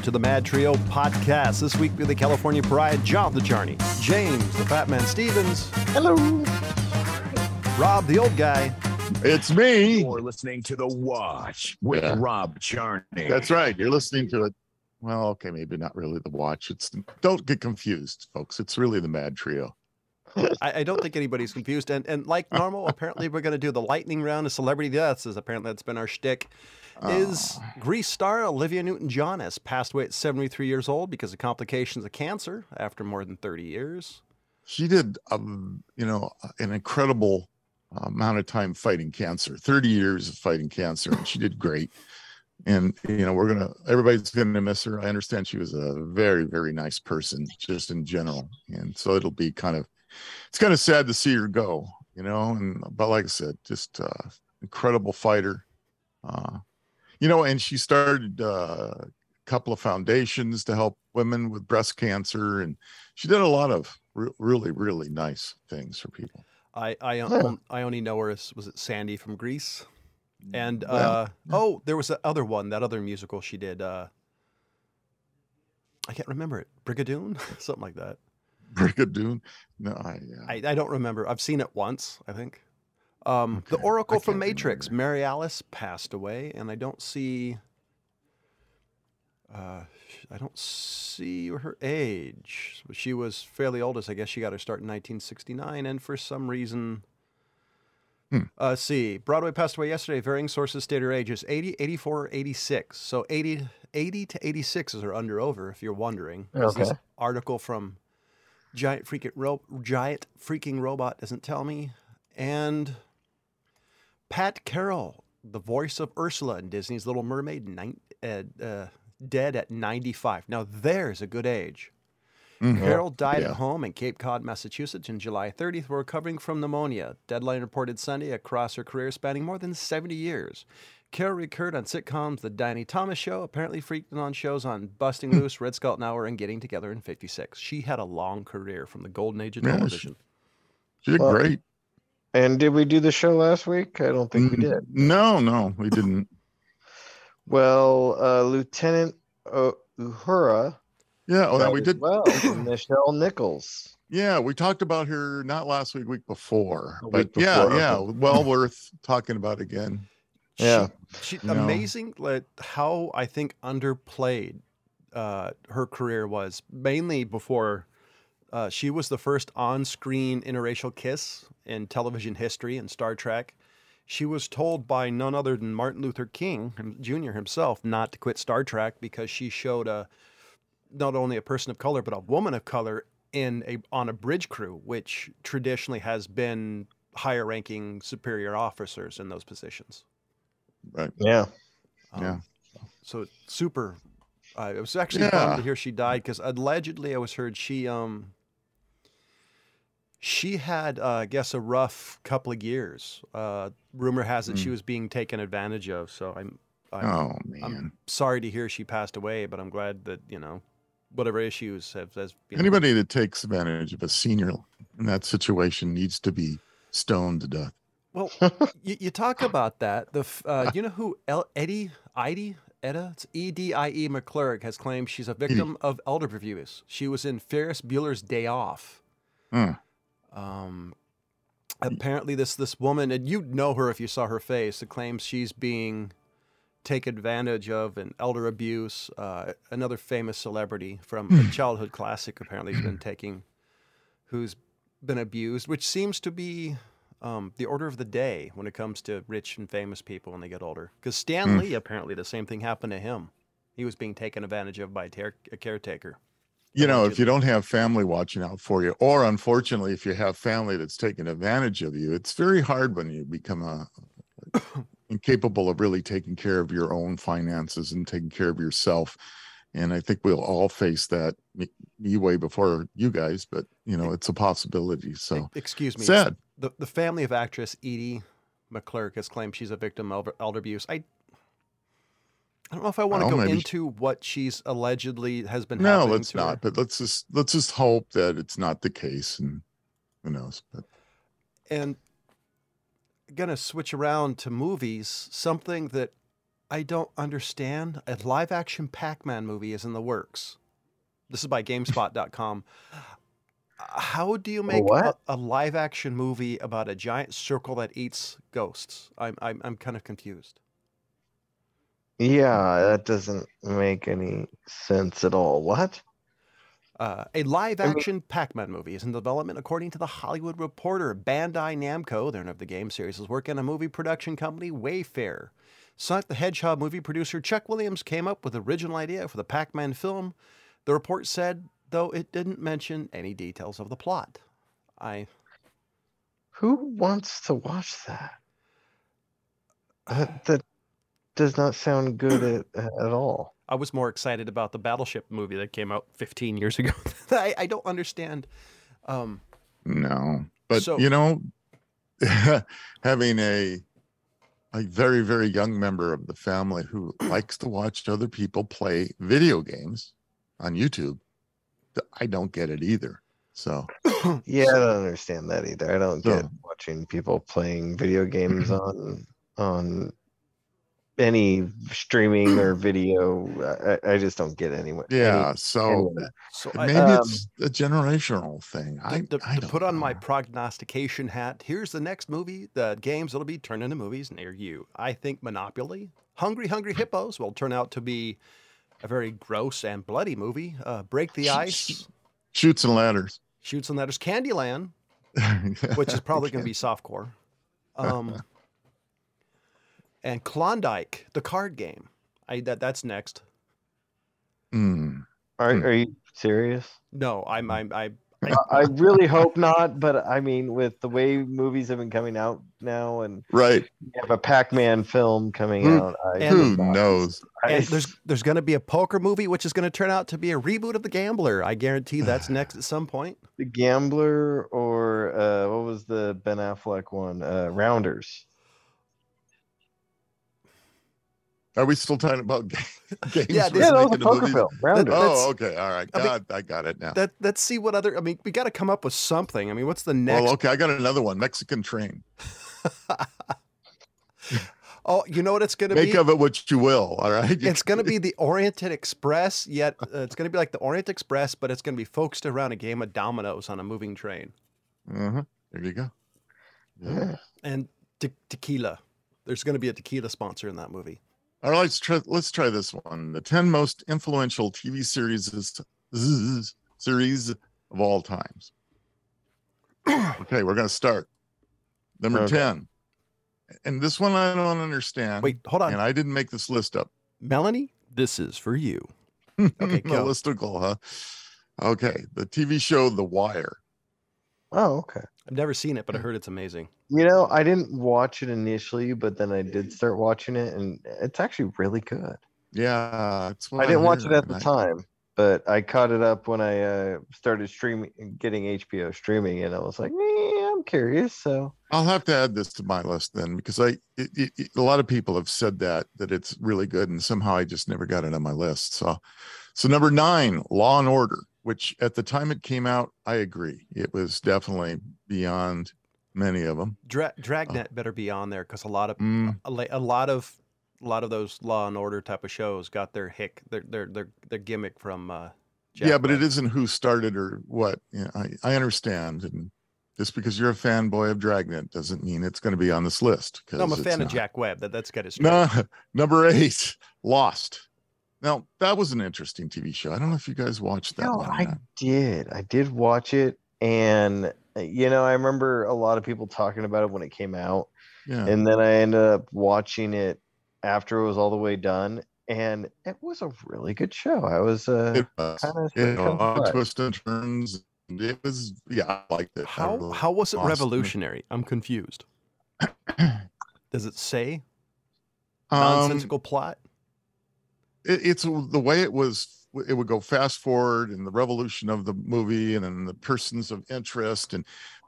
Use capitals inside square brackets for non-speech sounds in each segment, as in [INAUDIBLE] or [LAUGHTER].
welcome to the Mad Trio podcast. This week, with the California Pariah, John the Charney, James the Fat Man Stevens, Hello. Rob the Old Guy, It's me. You're listening to The Watch with Yeah. Rob Charney. That's right. You're listening to it. Well, okay, maybe not really the watch. It's don't get confused, folks. It's really the Mad Trio. [LAUGHS] I, I don't think anybody's confused. And and like normal, apparently we're going to do the lightning round of celebrity deaths. As apparently that's been our shtick. Is Oh. Grease star Olivia Newton-John has passed away at 73 years old because of complications of cancer after more than 30 years. she did, um, you know, an incredible amount of time fighting cancer. Thirty years of fighting cancer, and she did great. And you know, we're gonna everybody's gonna miss her. I understand she was a very, very nice person, just in general. And so it'll be kind of, it's kind of sad to see her go. You know, and but like I said, just uh, incredible fighter. Uh, you know, and she started uh, a couple of foundations to help women with breast cancer, and she did a lot of re- really, really nice things for people. I I, on- I only know her as was it Sandy from Grease, and uh, oh, there was that other one, that other musical she did. Uh, I can't remember it, Brigadoon, [LAUGHS] something like that. Brigadoon. No, I, uh, I, I don't remember. I've seen it once, I think. Um, the Oracle from Matrix, remember. Mary Alice passed away, and I don't see. Uh, I don't see her age. She was fairly old, as I guess she got her start in 1969, and for some reason. Hmm. Uh, see, Broadway passed away yesterday. Varying sources state her age is 80, 84, 86. So 80, 80 to 86 is her under over, if you're wondering. 'Cause This Okay. article from Giant Freaking Ro- Giant Freaking Robot doesn't tell me. And Pat Carroll, the voice of Ursula in Disney's Little Mermaid, nine, uh, uh, dead at 95. Now, there's a good age. mhm. Carroll died Yeah. at home in Cape Cod, Massachusetts on July 30th while recovering from pneumonia. Deadline reported Sunday across her career spanning more than 70 years. Carroll recurred on sitcoms The Danny Thomas Show, apparently frequented on shows on Busting Loose, Red Skelton Hour, and Getting Together in 56. She had a long career from the golden age of Yeah, she- television. She did Well, great. And did we do the show last week? I don't think we did. No, no, we didn't. [LAUGHS] Well, uh, Lieutenant uh, Uhura. Yeah, oh, no, died we did. Well, [COUGHS] Nichelle Nichols. Yeah, we talked about her not last week, week before. The But week yeah, before, yeah, okay. well worth talking about again. Yeah. She, No. amazing like how I think underplayed uh, her career was mainly before uh, she was the first on-screen interracial kiss in television history in Star Trek. She was told by none other than Martin Luther King Jr. himself not to quit Star Trek because she showed a not only a person of color but a woman of color in a on a bridge crew, which traditionally has been higher ranking superior officers in those positions. Right. Yeah. Yeah. So super. Uh, it was actually bummed to hear she died because allegedly I was heard she um she had uh, I guess a rough couple of years. Uh, rumor has it she Hmm. was being taken advantage of. So I'm I'm, Oh man. I'm sorry to hear she passed away, but I'm glad that you know whatever issues have has you know, Anybody that takes advantage of a senior in that situation needs to be stoned to death. Well, [LAUGHS] you, you talk about that. The uh, you know who El- Eddie Eddie Etta it's E D I E McClurg has claimed she's a victim of elder abuse. She was in Ferris Bueller's Day Off. Huh. Um, apparently, this this woman, and you'd know her if you saw her face, claims she's being taken advantage of and elder abuse. Uh, another famous celebrity from a childhood classic apparently has been [CLEARS THROAT] taking, who's been abused, which seems to be um, the order of the day when it comes to rich and famous people when they get older. Because Stan Mm. Lee, apparently, the same thing happened to him. He was being taken advantage of by a, ter- a caretaker. You know, if you don't have family watching out for you, or unfortunately, if you have family that's taking advantage of you, it's very hard when you become a [COUGHS] incapable of really taking care of your own finances and taking care of yourself. And I think we'll all face that me, way before you guys, but you know, it's a possibility. So Excuse me. sad. The, the family of actress Edie McClurg has claimed she's a victim of elder abuse. I I don't know if I want to Well, go maybe- into what she's allegedly has been No, happening let's to her. not. But let's just let's just hope that it's not the case, and who knows? But And gonna switch around to movies. Something that I don't understand. A live action Pac Man movie is in the works. This is by GameSpot.com. How do you make a, what? a live action movie about a giant circle that eats ghosts? I'm, I'm, I'm kind of confused. Yeah, that doesn't make any sense at all. What? Uh, a live I mean- action Pac Man movie is in development, according to the Hollywood Reporter. Bandai Namco, the owner of the game series, is working on a movie production company, Wayfair. Sonic the Hedgehog movie producer Chuck Williams came up with the original idea for the Pac Man film. The report said, though it didn't mention any details of the plot. I. Who wants to watch that? That, that does not sound good at, at all. I was more excited about the Battleship movie that came out 15 years ago. [LAUGHS] I, I don't understand. Um, No, but So- you know, [LAUGHS] having a a very very young member of the family who likes to watch other people play video games on YouTube, I don't get it either. So [COUGHS] Yeah, I don't understand that either. I don't get watching people playing video games [CLEARS THROAT] on on any streaming or [CLEARS THROAT] video. I, I just don't get anywhere. any- yeah, any so of so maybe I, Um, it's a generational thing. I, to, I to put on my prognostication hat, here's the next movie, the games that'll be turned into movies near you. I think Monopoly, Hungry Hungry Hippos will turn out to be a very gross and bloody movie. Uh, Break the Ice, Chutes and Ladders, Chutes and Ladders, Candyland, [LAUGHS] which is probably going to be softcore. Um, [LAUGHS] and Klondike, the card game. I that that's next. Mm. Are, Hmm. are you serious? No, I'm I'm I I, I really hope not, but I mean, with the way movies have been coming out now, and right. you have a Pac-Man film coming Who- out, I, And- Who knows? I- and there's there's going to be a poker movie which is going to turn out to be a reboot of The Gambler. I guarantee that's [SIGHS] next at some point. the Gambler or uh, what was the Ben Affleck one? Uh, Rounders. Are we still talking about ga- [LAUGHS] games? Yeah, Yeah, that was a poker film. That's- Oh, okay. All right. I mean- I got it now. That let's see what other. I mean, we got to come up with something. I mean, what's the next? Well, okay. I got another one. Mexican Train. [LAUGHS] Oh, you know what it's going to be? Make of it what you will. All right. [LAUGHS] It's going to be the Oriented Express. Yet uh, it's going to be like the Orient Express, but it's going to be focused around a game of dominoes on a moving train Uh-huh. There you go. Yeah. Yeah. and te- tequila. There's going to be a tequila sponsor in that movie. All right. Let's try. Let's try this one. The ten most influential TV series [CLEARS THROAT] series of all times. [CLEARS THROAT] okay, we're gonna start. Number Okay. ten. And this one I don't understand. Wait, hold on, And I didn't make this list up. Melanie. This is for you. [LAUGHS] Okay, go. listicle, huh? Okay. The TV show The Wire. Oh, okay. I've never seen it, but I heard it's amazing. You know, I didn't watch it initially, but then I did start watching it, and it's actually really good. Yeah, it's what I didn't watch it at the I- time, but I caught it up when I uh, started streaming, getting HBO streaming, and I was like, eh, I'm curious. So I'll have to add this to my list then because I it, it, it- a lot of people have said that that it's really good and somehow I just never got it on my list. So so number 9, Law and Order, which at the time it came out, I agree. It was definitely beyond many of them. Dra- Dragnet better be on there because a lot of Mm, a, a lot of a lot of those Law and Order type of shows got their hick their their their, their gimmick from. Uh, Jack yeah, but it isn't who started or what. Yeah, I, I understand and just because you're a fanboy of Dragnet doesn't mean it's going to be on this list. No, I'm a fan of not. Jack Webb. That that's got his. No, [LAUGHS] number eight, Lost. Now that was an interesting TV show. I don't know if you guys watched that no, one. I did. I did watch it, and uh, you know, I remember a lot of people talking about it when it came out, Yeah, and then I ended up watching it after it was all the way done, and it was a really good show. I was uh, it was. kind of It had a lot of twists and turns. and It was, yeah, I liked it. How really- how was it Lost. revolutionary? I'm confused. [CLEARS THROAT] Does it say Um, nonsensical plot? It, it's the way it was. It would go fast forward and the revolution of the movie, and then the persons of interest, and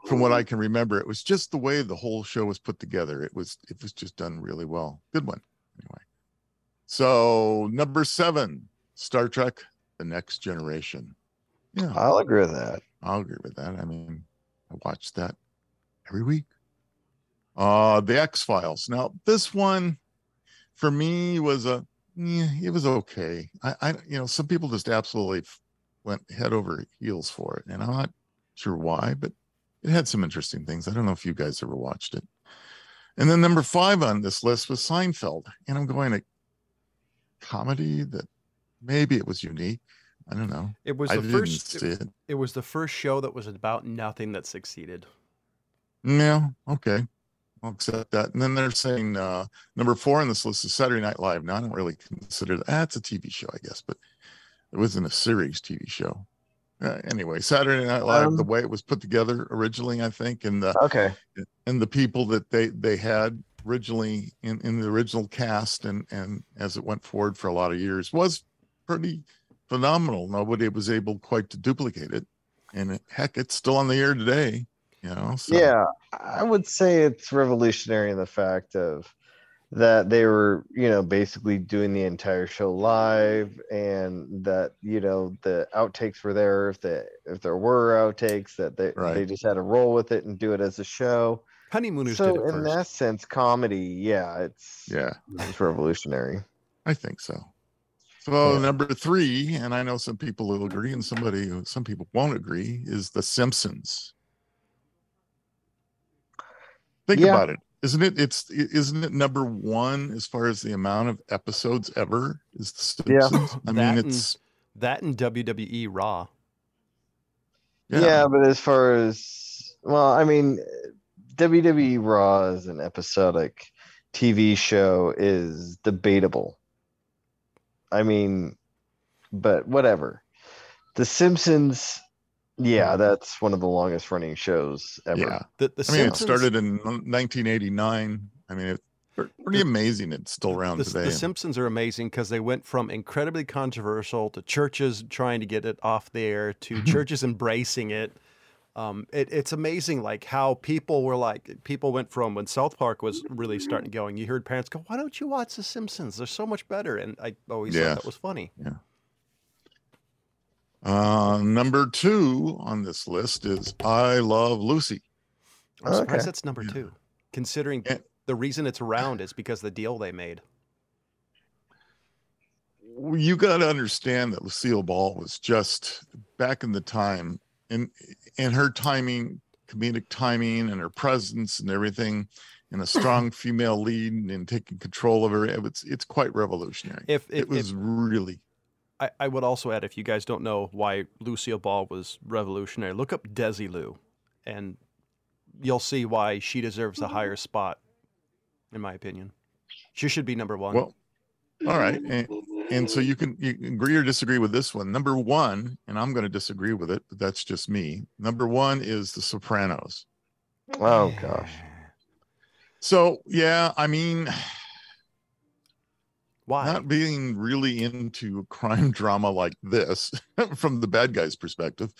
from what I can remember, it was just the way the whole show was put together. It was it was just done really well. Good one, anyway. So number seven, Star Trek: The Next Generation. Yeah, I'll agree with that. I'll agree with that. I mean, I watch that every week. Uh, the X Files. Now, this one, for me was a yeah, it was okay. I, I you know some people just absolutely went head over heels for it, and I'm not sure why, but it had some interesting things. I don't know if you guys ever watched it. And then number five on this list was Seinfeld, and I'm going to comedy that maybe it was unique. I don't know. It was I the first. it. It was the first show that was about nothing that succeeded. Yeah, okay. I'll accept that. And then they're saying uh number four on this list is Saturday Night Live. Now I don't really consider that that's a TV show, I guess, but it wasn't a series TV show. Uh, anyway, Saturday Night Live, the Um, way it was put together originally, I think, and the Okay. and the people that they they had originally in in the original cast and and as it went forward for a lot of years was pretty phenomenal. Nobody was able quite to duplicate it, and it, heck, it's still on the air today. You know, so Yeah, I would say it's revolutionary in the fact of that they were, you know, basically doing the entire show live and that, you know, the outtakes were there if the if there were outtakes that they they just had to roll with it and do it as a show. Honeymooners So did it in first. that sense, comedy, yeah, it's yeah. it's revolutionary. I think so. So oh, Yeah. number three, and I know some people will agree, and somebody some people won't agree, is The Simpsons. Think Yeah. about it. Isn't it? It's isn't it number one as far as the amount of episodes ever? Is The Yeah. Simpsons? I That mean, and- it's That and WWE Raw. yeah, Yeah. but as far as well, I mean, WWE Raw as an episodic TV show is debatable. I mean, but whatever. The Simpsons, yeah, that's one of the longest running shows ever. yeah. The, the I mean, Simpsons, it started in 1989. I mean, it's pretty amazing. It's still around the, today. the Simpsons are amazing because they went from incredibly controversial to churches trying to get it off the air to [LAUGHS] churches embracing it. Um, it. It's amazing, like how people were like, people went from when South Park was really starting going. You heard parents go, "Why don't you watch The Simpsons? They're so much better." And I always Yes. thought that was funny. Uh, number two on this list is I Love Lucy. I'm surprised Okay. that's number Yeah. two, considering And- the reason it's around is because the deal they made. you got to understand that Lucille Ball was just back in the time and and her timing, comedic timing and her presence and everything and a strong [LAUGHS] female lead and taking control of her. It's it's quite revolutionary. If, if, it was if really I, I would also add, if you guys don't know why Lucille Ball was revolutionary, look up Desilu, and you'll see why she deserves a higher spot, in my opinion. She should be number one. well. All right, and, and so you can you can agree or disagree with this one. Number one, and I'm going to disagree with it, but that's just me. Number one is The Sopranos. Oh gosh. So yeah, I mean. Why? not being really into a crime [LAUGHS] drama like this [LAUGHS] from the bad guy's perspective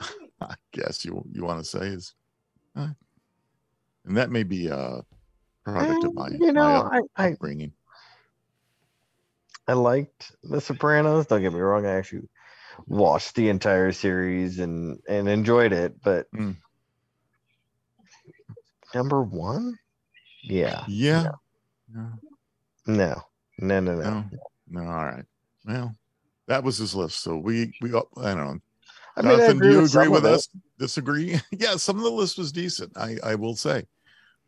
[LAUGHS] i guess you you want to say is uh, and that may be a product of my, Eh, you my know, up- I, I upbringing I liked The Sopranos. Don't get me wrong. I actually watched the entire series and and enjoyed it. But Mm. number one, yeah, yeah no no, no, no, no. no, no all right well that was his list so we we got i don't know I mean, I Jonathan, do you agree some with of it. us disagree [LAUGHS] yeah some of the list was decent i i will say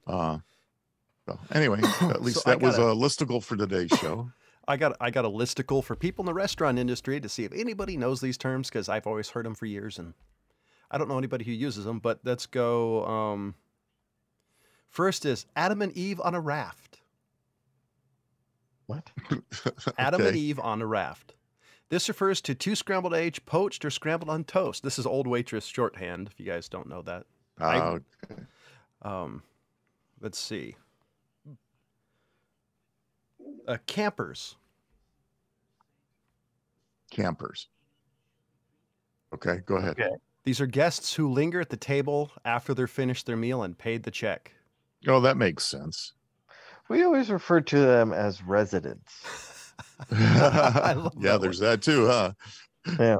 uh so anyway [COUGHS] at least So that was a gotta- listicle for today's [COUGHS] show I got I got a listicle for people in the restaurant industry to see if anybody knows these terms because I've always heard them for years and I don't know anybody who uses them. But let's go. Um, first is Adam and Eve on a raft. What? [LAUGHS] Adam and Eve on a raft. This refers to two scrambled eggs poached or scrambled on toast. This is old waitress shorthand. If you guys don't know that. I- Uh, Um, let's see. Uh, campers. campers. Okay, go ahead. Okay. These are guests who linger at the table after they're finished their meal and paid the check. Oh, that makes sense. We always refer to them as residents. [LAUGHS] Yeah, that there's that too, huh? Yeah.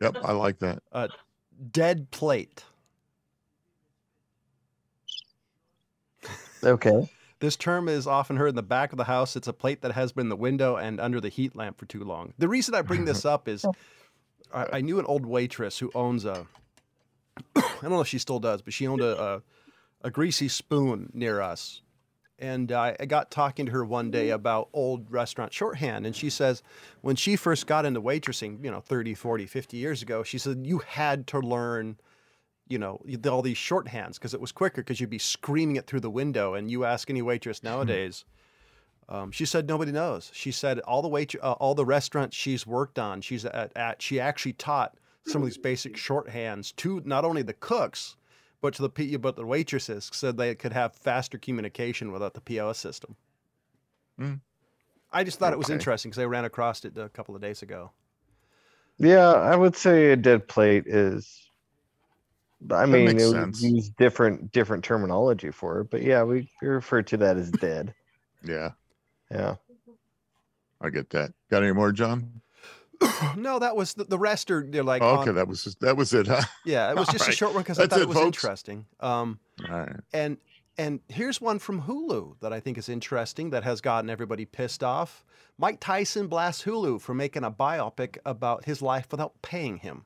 Yep, I like that. Uh, dead plate. Okay. This term is often heard in the back of the house. It's a plate that has been in the window and under the heat lamp for too long. The reason I bring this [LAUGHS] up is I, I knew an old waitress who owns a. [COUGHS] I don't know if she still does, but she owned a a, a greasy spoon near us, and I, I got talking to her one day about old restaurant shorthand, and she says when she first got into waitressing, you know, 30, 40, 50 years ago, she said you had to learn you know all these shorthands because it was quicker because you'd be screaming it through the window and you ask any waitress nowadays. Um, she said nobody knows. She said all the wait uh, all the restaurants she's worked on she's at, at she actually taught some of these basic shorthands to not only the cooks but to the but the waitresses so they could have faster communication without the POS system Hmm. I just thought it was interesting because I ran across it a couple of days ago. Yeah, I would say a dead plate is. I mean, makes it would use different different terminology for it, but yeah, we, we refer to that as dead. Yeah, Yeah. I get that. Got any more, John? [COUGHS] no, that was the, the rest are they're like Oh, on- okay, that was just, that was it, huh? [LAUGHS] Yeah, it was just a short one because I thought it, it was folks. interesting. Um, All right. and and here's one from Hulu that I think is interesting that has gotten everybody pissed off. Mike Tyson blasts Hulu for making a biopic about his life without paying him.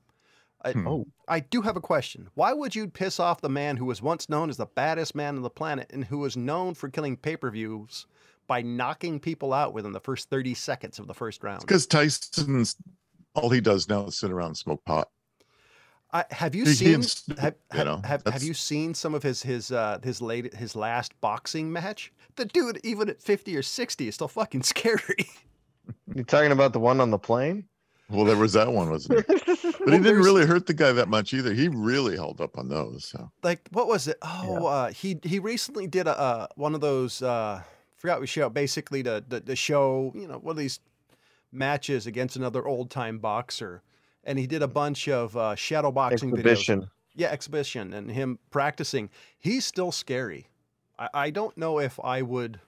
I, Hmm. Oh. I do have a question. Why would you piss off the man who was once known as the baddest man on the planet and who was known for killing pay-per-views by knocking people out within the first 30 seconds of the first round? Because Tyson's all he does now is sit around and smoke pot. I, have you He seen have, you know, have, have you seen some of his his uh his late his last boxing match? The dude, even at fifty or sixty, is still fucking [LAUGHS] scary. You talking about the one on the plane? Well, there was that one, wasn't it? [LAUGHS] But he didn't really hurt the guy that much either. He really held up on those. So like what was it? Oh, uh, he he recently did a uh, one of those. Forgot we show basically to, to to show you know one of these matches against another old time boxer, and he did a bunch of uh, shadow boxing videos. Exhibition. Yeah, exhibition and him practicing. He's still scary. I, I don't know if I would.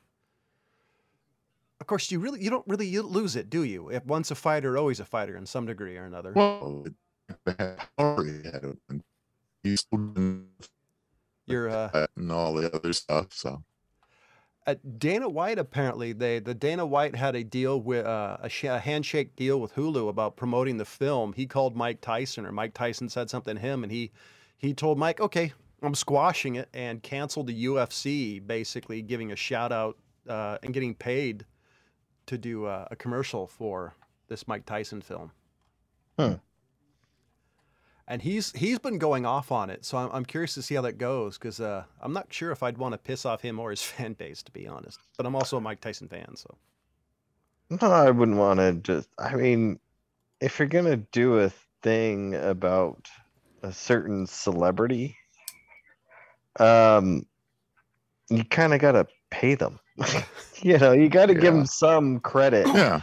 Of course, you really you don't really you lose it, do you? If once a fighter, always a fighter in some degree or another. well, the power he had and he's and You're uh, all the other stuff. So uh, Dana White. Apparently, they the Dana White had a deal with uh, a, sh- a handshake deal with Hulu about promoting the film. He called Mike Tyson, or Mike Tyson said something to him, and he he told Mike, "Okay, I'm squashing it," and canceled the UFC, basically giving a shout out uh, and getting paid to do uh, a commercial for this Mike Tyson film. Huh. And he's he's been going off on it, so I'm, I'm curious to see how that goes because uh, I'm not sure if I'd want to piss off him or his [LAUGHS] fan base, to be honest. But I'm also a Mike Tyson fan, so No, I wouldn't want to just, I mean, if you're gonna do a thing about a certain celebrity, um, you kind of gotta pay them. [LAUGHS] You know, you gotta give them some credit yeah,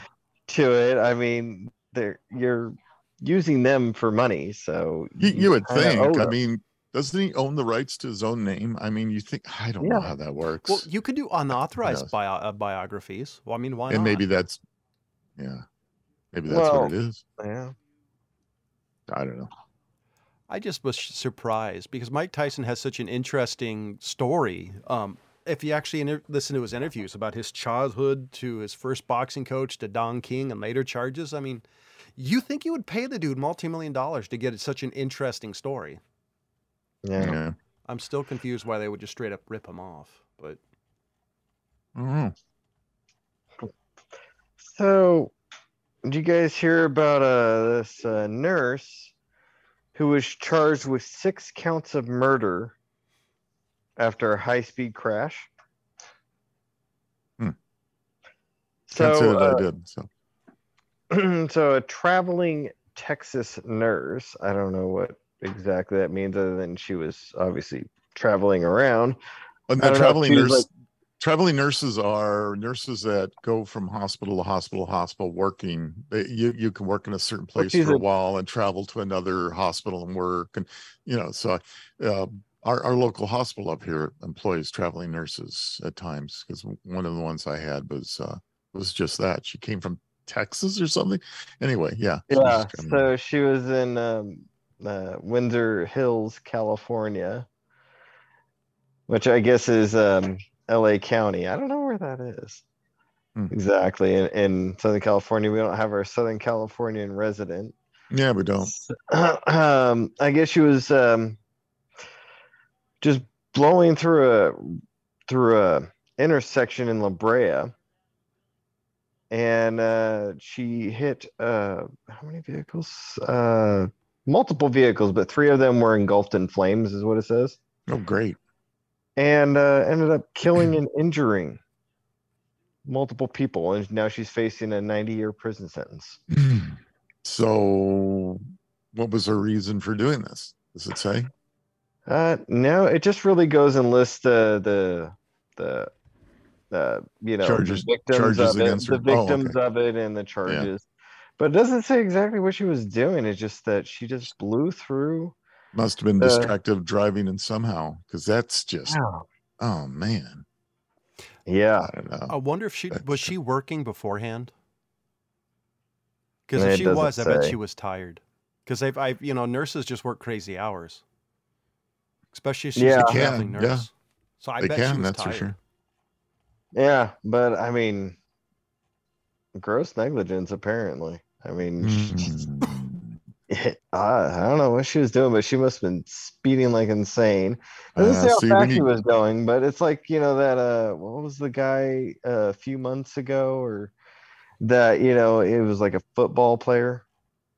to it. I mean, they're, you're using them for money, so. you, you would think. I them. mean, doesn't he own the rights to his own name? I mean, you think I don't know how that works. well, you could do unauthorized Yes. bio, uh, biographies. Well, I mean, why and not? maybe that's yeah, maybe that's what it is. Yeah. I don't know. I just was surprised because Mike Tyson has such an interesting story. Um, if you actually inter- listen to his interviews about his childhood to his first boxing coach to Don King and later charges, I mean, you think you would pay the dude multi-million dollars to get such an interesting story? Yeah. Yeah, I'm still confused why they would just straight up rip him off. But I don't. So, did you guys hear about uh, this uh, nurse who was charged with six counts of murder after a high-speed crash? Hmm. Can't say So, that uh, I did. So [CLEARS THROAT] so a traveling Texas nurse. I don't know what exactly that means, other than she was obviously traveling around. and the know if traveling nurse. Traveling nurses are nurses that go from hospital to hospital, hospital working. They, you you can work in a certain place for a a- while and travel to another hospital and work, and you know. So, uh, our our local hospital up here employs traveling nurses at times because one of the ones I had was uh, was just that. She came from Texas or something. Anyway, yeah. Yeah, so she was in um, uh, Windsor Hills, California, which I guess is um, LA County. I don't know where that is. Hmm. Exactly. In, in Southern California, we don't have our Southern Californian resident. Yeah, we don't. [CLEARS THROAT] um, I guess she was um, just blowing through a through a intersection in La Brea, and uh, she hit uh, how many vehicles? Uh, multiple vehicles, but three of them were engulfed in flames, is what it says, Oh, great. and uh, ended up killing and [CLEARS THROAT] injuring multiple people, and now she's facing a 90-year prison sentence. [CLEARS THROAT] So, what was her reason for doing this? Does it say? Uh, no, it just really goes and lists the the the the you know Charges- the victims charges of it, against the her. Oh, victims okay. of it, and the charges. But it doesn't say exactly what she was doing. It's just that she just blew through. Must have been distracted driving and somehow, because that's just, oh man, Yeah, I don't know. I wonder if she That's was true. she working beforehand. Because if she doesn't was, I bet she was tired. Because I've, I've, you know, nurses just work crazy hours, especially if she's Yeah. a They can, traveling yeah. So I they bet she can, was that's tired. for sure. yeah, but I mean, gross negligence. Apparently, I mean, Mm. I, I don't know what she was doing, but she must have been speeding like insane. Doesn't Uh, say how see, fast he need- was going, but it's like you know that uh, what was the guy uh, a few months ago, or that you know it was like a football player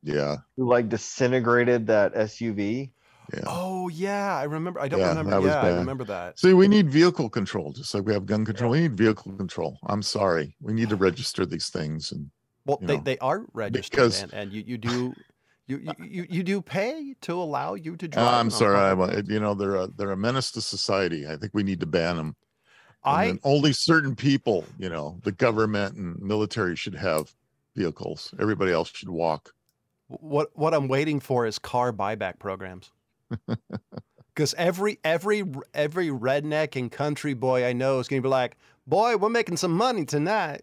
Yeah, who like disintegrated that SUV. Yeah. Oh yeah, I remember. I don't Yeah, remember. Yeah, I remember that. See, we need vehicle control, just like we have gun control. We need vehicle control. I'm sorry, we need to register these things, and Well, they, know, they are registered, because- and, and you, you do you, you, you, do pay to allow you to drive. I'm sorry, I, public wa- roads. you know, they're a they're a menace to society. I think we need to ban them. And I only certain people, you know, the government and military should have vehicles. Everybody else should walk. what what I'm waiting for is car buyback programs. [LAUGHS] Because every every every redneck and country boy I know is going to be like, "Boy, we're making some money tonight."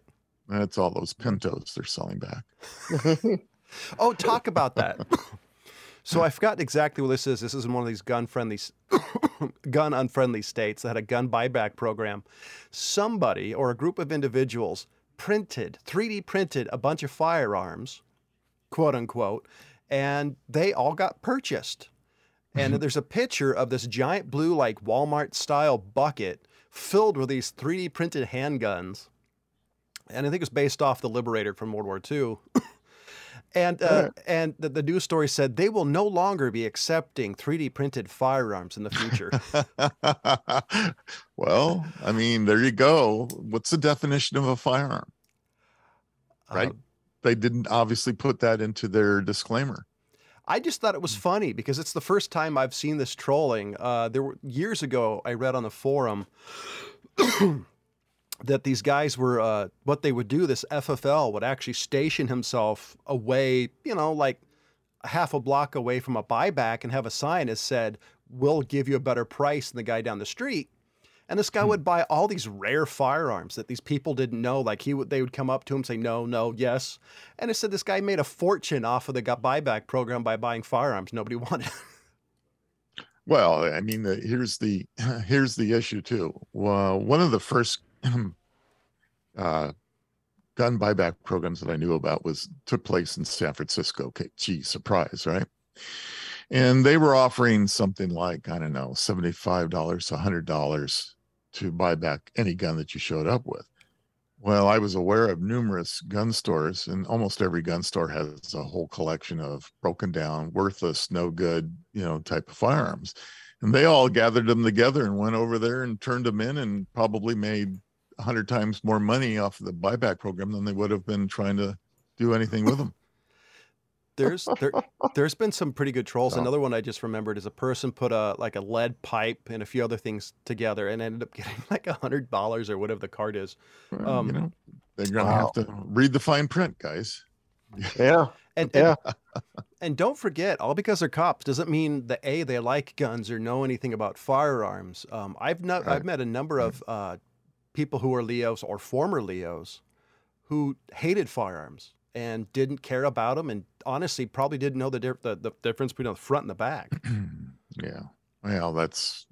That's all those Pintos they're selling back. [LAUGHS] Oh, talk about that. [LAUGHS] so I forgot exactly what this is. This is in one of these gun friendly, [COUGHS] gun unfriendly states that had a gun buyback program. Somebody or a group of individuals printed, 3D printed a bunch of firearms, quote unquote, and they all got purchased. And there's a picture of this giant blue, like Walmart style bucket filled with these 3D printed handguns. And I think it's based off the Liberator from World War II. [COUGHS] And uh, and the, the news story said they will no longer be accepting 3D printed firearms in the future. [LAUGHS] well, I mean, there you go. What's the definition of a firearm? Right. Uh, They didn't obviously put that into their disclaimer. I just thought it Hmm. was funny because it's the first time I've seen this trolling. Uh, there were years ago I read on the forum [COUGHS] that these guys were uh, what they would do. This FFL would actually station himself away, you know, like a half a block away from a buyback, and have a sign that said, "We'll give you a better price than the guy down the street." And this guy Hmm. would buy all these rare firearms that these people didn't know. Like he would, they would come up to him say, "No, no, yes," and it said this guy made a fortune off of the buyback program by buying firearms nobody [LAUGHS] wanted. Well, I mean, the, here's the [LAUGHS] here's the issue too. Well, one of the first [CLEARS THROAT] uh, gun buyback programs that I knew about was took place in San Francisco. Okay, gee, surprise, right? And they were offering something like I don't know, seventy five dollars, hundred dollars to buy back any gun that you showed up with. Well, I was aware of numerous gun stores, and almost every gun store has a whole collection of broken down, worthless, no good, you know, type of firearms. And they all gathered them together and went over there and turned them in and probably made a hundred times more money off of the buyback program than they would have been trying to do anything with them. There's there, [LAUGHS] there's been some pretty good trolls. So- Another one I just remembered is a person put a like a lead pipe and a few other things together and ended up [LAUGHS] getting like a hundred dollars or whatever the card is. Well, Um, you know, they're gonna wow. have to read the fine print, guys. [LAUGHS] yeah, And, Yeah. and and don't forget, all because they're cops doesn't mean that a they like guns or know anything about firearms. Um, I've not Right. I've met a number of uh, people who are LEOs or former LEOs who hated firearms and didn't care about them, and honestly probably didn't know the dif- the, the difference between the front and the back. [CLEARS THROAT] yeah. Well, that's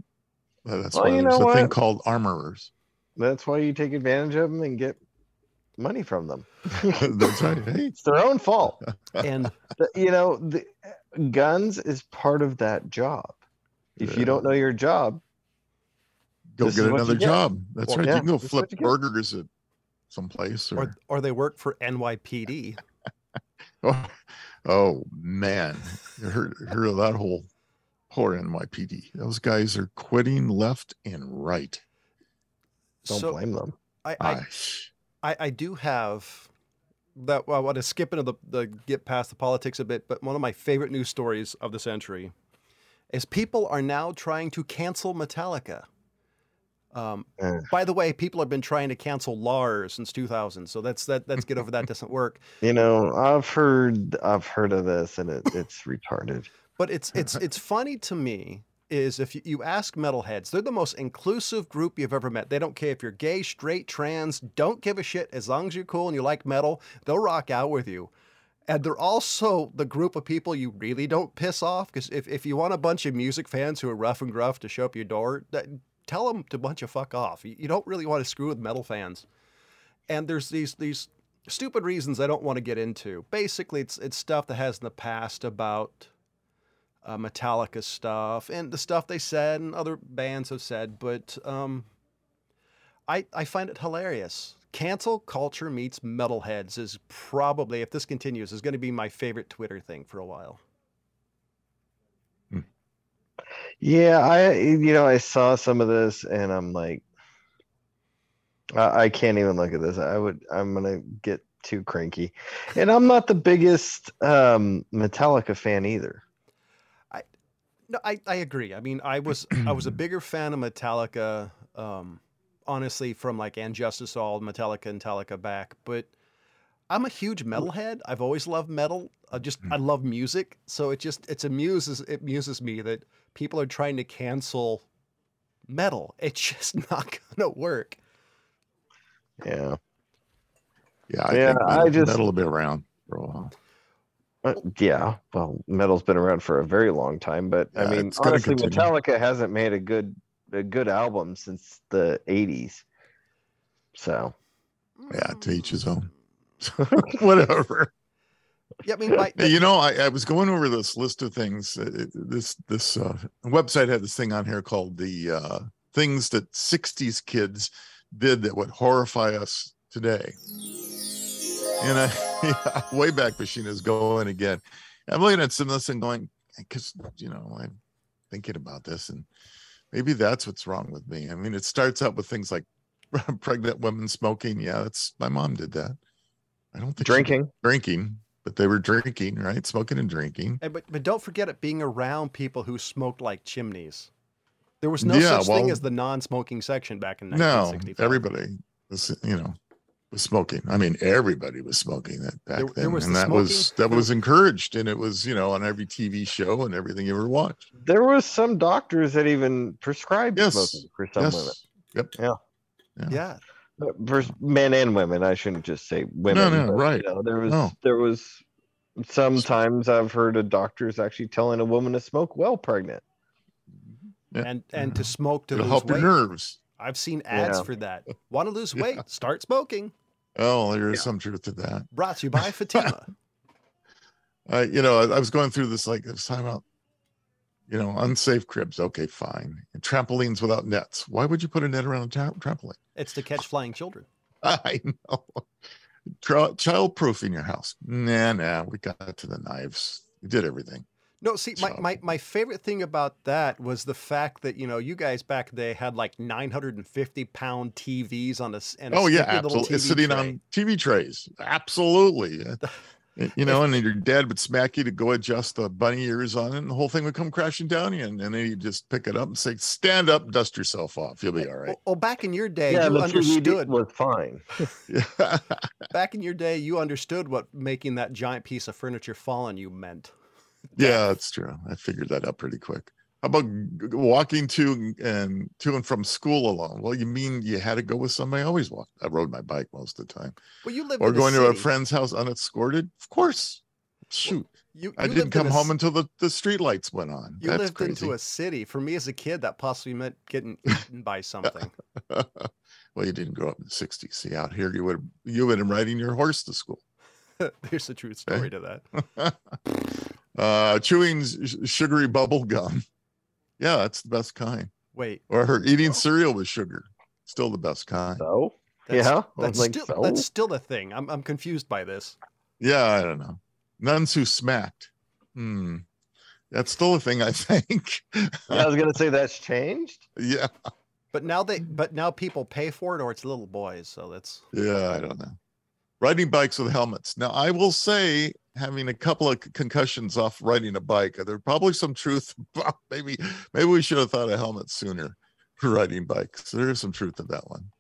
that's Well, why you there's know a thing called armorers. That's why you take advantage of them and get money from them. [LAUGHS] That's right. Hey, It's their own fault. And [LAUGHS] The- You know, the guns is part of that job. If you don't know your job, go This get is what you another get. job. That's Well, right. yeah, you can go this is what flip burgers at someplace or, or or they work for NYPD. [LAUGHS] oh, oh man, you heard heard of that whole poor NYPD. Those guys are quitting left and right. don't so blame them. I, I I, I, I do have that. Well, I want to skip into the, the get past the politics a bit, but one of my favorite news stories of the century is people are now trying to cancel Metallica. Um, Eh. by the way, people have been trying to cancel Lars since 2000, so that's that. Let's get over that. Doesn't work. You know, I've heard I've heard of this and it, it's retarded. But it's it's [LAUGHS] it's funny to me is if you, you ask metalheads, they're the most inclusive group you've ever met. They don't care if you're gay, straight, trans, don't give a shit. As long as you're cool and you like metal, they'll rock out with you. And they're also the group of people you really don't piss off. Because if, if you want a bunch of music fans who are rough and gruff to show up your door, that, tell them to bunch of fuck off. You, don't really want to screw with metal fans. And there's these these stupid reasons I don't want to get into. Basically, it's it's stuff that has in the past about uh, Metallica stuff and the stuff they said and other bands have said, but um, I I find it hilarious. Cancel culture meets metalheads is probably, if this continues, is going to be my favorite Twitter thing for a while. Yeah, I you know I saw some of this and I'm like, I, I can't even look at this. I would I'm gonna get too cranky, and I'm not the biggest um, Metallica fan either. I no, I, I agree. I mean, I was I was a [CLEARS THROAT] bigger fan of Metallica, um, honestly, from like And Justice All, Metallica and Metallica back. But I'm a huge metalhead. I've always loved metal. I just I love music, so it just it's amuses it amuses me that people are trying to cancel metal. It's [LAUGHS] just not gonna work. Yeah, yeah, I Yeah, think I metal, just- metal will be around for a while. Uh, yeah. Well, metal's been around for a very long time, but I mean, honestly, continue. Metallica hasn't made a good a good album since the '80s. So Yeah, to each his own. [LAUGHS] Whatever. Yeah, I mean, you know, I, I was going over this list of things. uh, it- This this uh, website had this thing on here called the uh, things that '60s kids did that would horrify us today. And I, [LAUGHS] yeah, Wayback Machine is going again. I'm looking at some of this and going, because you know, I'm thinking about this, and maybe that's what's wrong with me. I mean, it starts out with things like [LAUGHS] pregnant women smoking. Yeah, that's my mom did that. I don't think drinking. drinking, but they were drinking, right? Smoking and drinking. and- but but don't forget it being around people who smoked like chimneys. There was no Yeah, such thing as the non-smoking section back in No, 1965. everybody was, you know, was smoking. I mean, everybody was smoking that back There- then, there was and the that was that was encouraged, and it was, you know, on every TV show and everything you ever watched. There was some doctors that even prescribed Yes, smoking for some women. yes, yep, Yeah, Uh, For men and women, I shouldn't just say women. no, but, you right. know, there was No. there was sometimes I've heard of doctors actually telling a woman to smoke while pregnant. Yeah. and and to smoke to it'll lose help your nerves. I've seen ads Yeah. for that. Want to lose Yeah. weight? Start smoking. Oh, there is some truth to that. Brought to you by [LAUGHS] Fatima. I, you know, I, I was going through this like this time out. You know, unsafe cribs. Okay, fine. And trampolines without nets. Why would you put a net around a tra- trampoline? it's to catch flying children. [LAUGHS] I know. Tra- child proofing your house. Nah, nah. We got to the knives. We did everything. No, see, my, my, my favorite thing about that was the fact that, you know, you guys back then had like 950 pound TVs on a, and a Oh yeah, absolutely. It's sitting tray. on TV trays. Absolutely. [LAUGHS] You know, and then your dad would smack you to go adjust the bunny ears on it, and the whole thing would come crashing down you. And, and then you'd just pick it up and say, "Stand up, dust yourself off. You'll be eh, all right." Well, well, back in your day, yeah, you the TVD understood. was fine. Yeah. [LAUGHS] Back in your day, you understood what making that giant piece of furniture fall on you meant. Yeah, that's true. I figured that out pretty quick. How about walking to and to and from school alone? Well, you mean you had to go with somebody? I always walked. I rode my bike most of the time. Well, you lived Or going to a friend's house unescorted? Of course. Shoot, You, I didn't come a home until the, the street lights went on. You That's lived crazy. into a city. For me as a kid, that possibly meant getting [LAUGHS] eaten by something. [LAUGHS] well, you didn't grow up in the '60s. See, out here, you would you would have been riding your horse to school. [LAUGHS] There's a true story to that. uh, chewing sugary bubble gum. Yeah, that's the best kind. Wait, Or her eating cereal with sugar. Still the best kind. So that's, yeah, that's like, still so? that's still a thing. I'm I'm confused by this. Yeah, I don't know. Nuns who smacked. Hmm. That's still a thing, I think. [LAUGHS] Yeah, I was gonna say that's changed. yeah. But now they but now people pay for it, or it's little boys. So that's Yeah, I don't know. Riding bikes with helmets. Now, I will say, having a couple of concussions off riding a bike, there's probably some truth. [LAUGHS] Maybe, maybe we should have thought of helmets sooner [LAUGHS] for riding bikes. There is some truth to that one.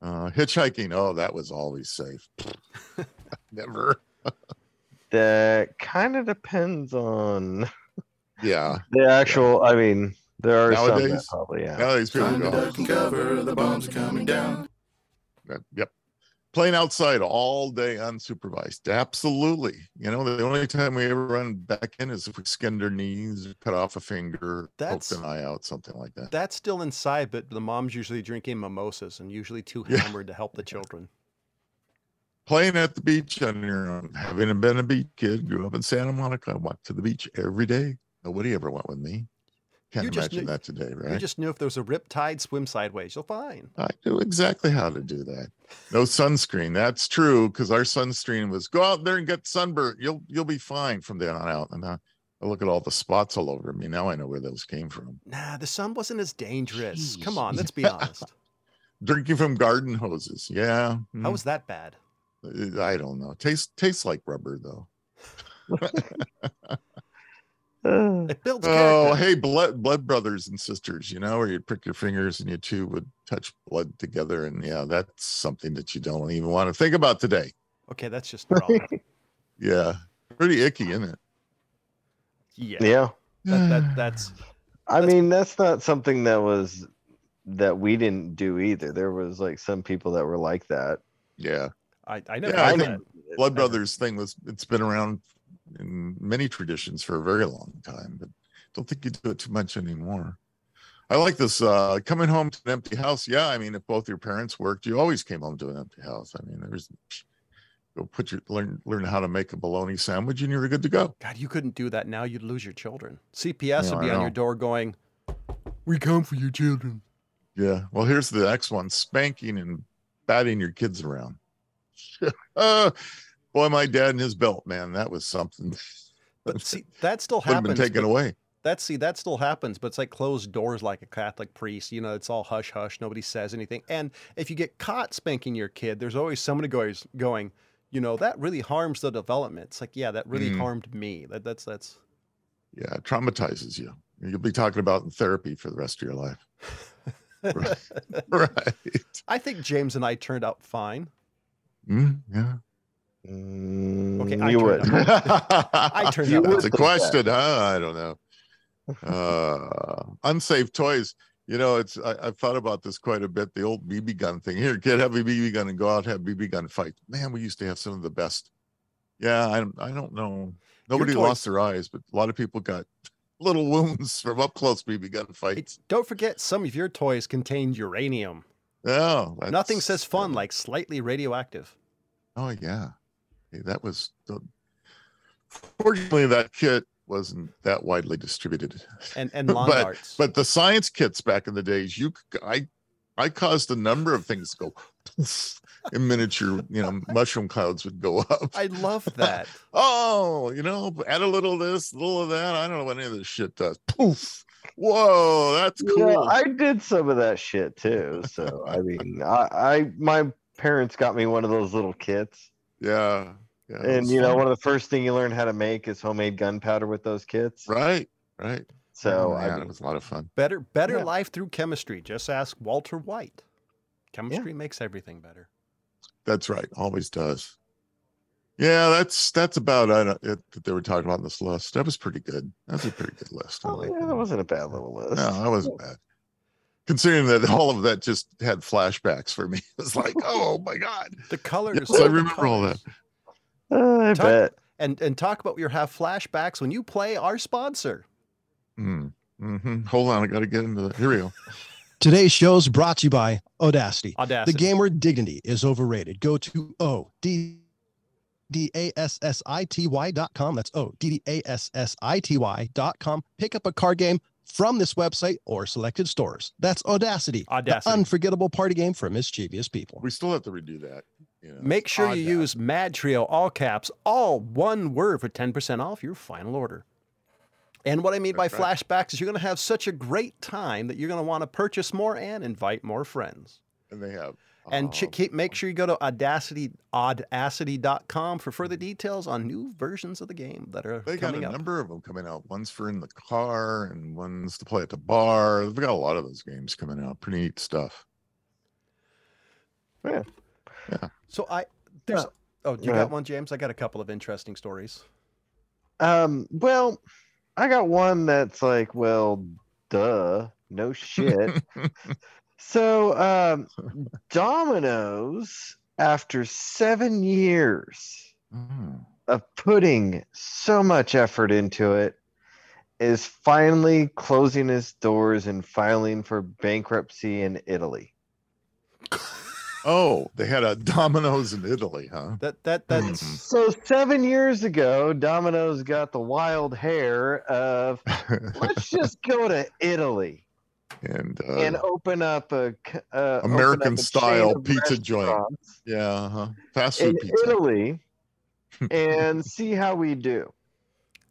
Uh, hitchhiking. Oh, that was always safe. [LAUGHS] Never. That kind of depends on Yeah. the actual. I mean, there are some that probably yeah. Nowadays people Time to go. cover, the bombs are coming down. Yep. Playing outside all day unsupervised. Absolutely. You know, the only time we ever run back in is if we skinned our knees, cut off a finger, That's- poked an eye out, something like that. that's still inside. But the mom's usually drinking mimosas and usually too Yeah. hammered to help the children. Playing at the beach on your own. Having been a beach kid, grew up in Santa Monica, I walked to the beach every day. Nobody ever went with me. Can't You just imagine knew- that today, right? You just knew if there was a rip tide, swim sideways. You'll fine. I knew exactly how to do that. No sunscreen. That's true because our sunscreen was go out there and get sunburnt. You'll you'll be fine from then on out. And uh, I look at all the spots all over me. Now I know where those came from. Nah, the sun wasn't as dangerous. Come on, let's be honest. [LAUGHS] Drinking from garden hoses. Yeah. How mm, was that bad? I don't know. Tastes tastes like rubber though. [LAUGHS] [LAUGHS] Uh, It builds Oh, character. hey, blood blood brothers and sisters, you know, where you'd prick your fingers and you two would touch blood together. And yeah, that's something that you don't even want to think about today. Okay, that's just wrong. [LAUGHS] Yeah. Pretty icky, isn't it? Yeah, yeah. that, that [SIGHS] that's I That's- mean, that's not something that was that we didn't do either. There was like some people that were like that. yeah. I I never Yeah, I think that. Blood Brothers thing was it's been around in many traditions for a very long time, but don't think you do it too much anymore. I like this uh coming home to an empty house. Yeah, I mean, if both your parents worked, you always came home to an empty house. I mean, there's go put your learn learn how to make a bologna sandwich and you're good to go. God, you couldn't do that now. You'd lose your children. CPS Yeah, would be on your door going, "We come for your children." Yeah. Well, here's the next one: spanking and batting your kids around. [LAUGHS] uh, boy, my dad and his belt, man, that was something. [LAUGHS] But see, that still have been happens. taken but away. That see, that still happens, but it's like closed doors, like a Catholic priest. You know, it's all hush hush. Nobody says anything. And if you get caught spanking your kid, there's always somebody goes going, you know, that really harms the development. It's like, yeah, that really Mm. harmed me. That that's that's. Yeah, it traumatizes you. You'll be talking about in therapy for the rest of your life. [LAUGHS] [LAUGHS] right. I think James and I turned out fine. Mm, yeah. Mm, Okay, I you turned would. [LAUGHS] I turned You would That's a think that. question, huh? I don't know. Uh, unsafe toys. You know, it's I, I've thought about this quite a bit. The old BB gun thing. Here, kid, have a BB gun and go out have BB gun fight. Man, we used to have some of the best. Yeah, I don't- I don't know. Nobody toys- lost their eyes, but a lot of people got [LAUGHS] little wounds from up close BB gun Hey, fights. don't forget, some of your toys contained uranium. Yeah, Nothing says fun like slightly radioactive. Oh yeah, Hey, that was. The, fortunately, that kit wasn't that widely distributed. And and [LAUGHS] lawn But- darts. But the science kits back in the days, you, c- I, I caused a number of things to go [LAUGHS] in miniature. You know, mushroom clouds would go up. I love that. [LAUGHS] oh, you know, add a little of this, a little of that. I don't know what any of this shit does. Poof. Whoa, that's cool. Yeah, I did some of that shit too. So I mean, I, I my parents got me one of those little kits, yeah. Yeah. and was you know, one of the first thing you learn how to make is homemade gunpowder with those kits. right, right. So Oh, I mean, it was a lot of fun. Better better Yeah. life through chemistry. Just ask Walter White. Chemistry makes everything better. That's right. Always does. Yeah, that's that's about it, it that they were talking about in this list. That was pretty good. That's a pretty good list. Oh, yeah, that. that wasn't a bad little list. No, that wasn't [LAUGHS] bad. Considering that all of that just had flashbacks for me. [LAUGHS] It was like, [LAUGHS] oh my god. The colors. Yes, I the remember all that. Uh, I Tom- bet. and and talk about your have flashbacks when you play our sponsor. Mm, hmm Hold on, I got to get into the. Here we go. [LAUGHS] Today's show is brought to you by Oddassity. Oddassity. The game where dignity is overrated. Go to O D D A S S I T Y dot com. That's O D D A S S I T Y dot com. Pick up a card game from this website or selected stores. That's Oddassity. Oddassity. The unforgettable party game for mischievous people. We still have to redo that. You know, Make sure odd you that. use Mad Trio, all caps, all one word for 10% off your final order. And what I mean by right. flashbacks is you're going to have such a great time that you're going to want to purchase more and invite more friends. And they have. And ch- um, keep, make sure you go to oddassity oddassity.com for further details on new versions of the game that are They got coming a up. number of them coming out. One's for in the car and one's to play at the bar. They've got a lot of those games coming out. Pretty neat stuff. Yeah. yeah. So I there's Oh, you Go got one, James? I got a couple of interesting stories. Um, well, I got one that's like, well, duh, no shit. [LAUGHS] so, um, Domino's, after seven years Oh, of putting so much effort into it, is finally closing its doors and filing for bankruptcy in Italy. [LAUGHS] Oh, they had a Domino's in Italy, huh? That that that's Mhm. So seven years ago, Domino's got the wild hair of [LAUGHS] let's just go to Italy. And uh, and open up a c- uh, open up American a style pizza joint. yeah, uh-huh. fast in food pizza. Italy [LAUGHS] and see how we do.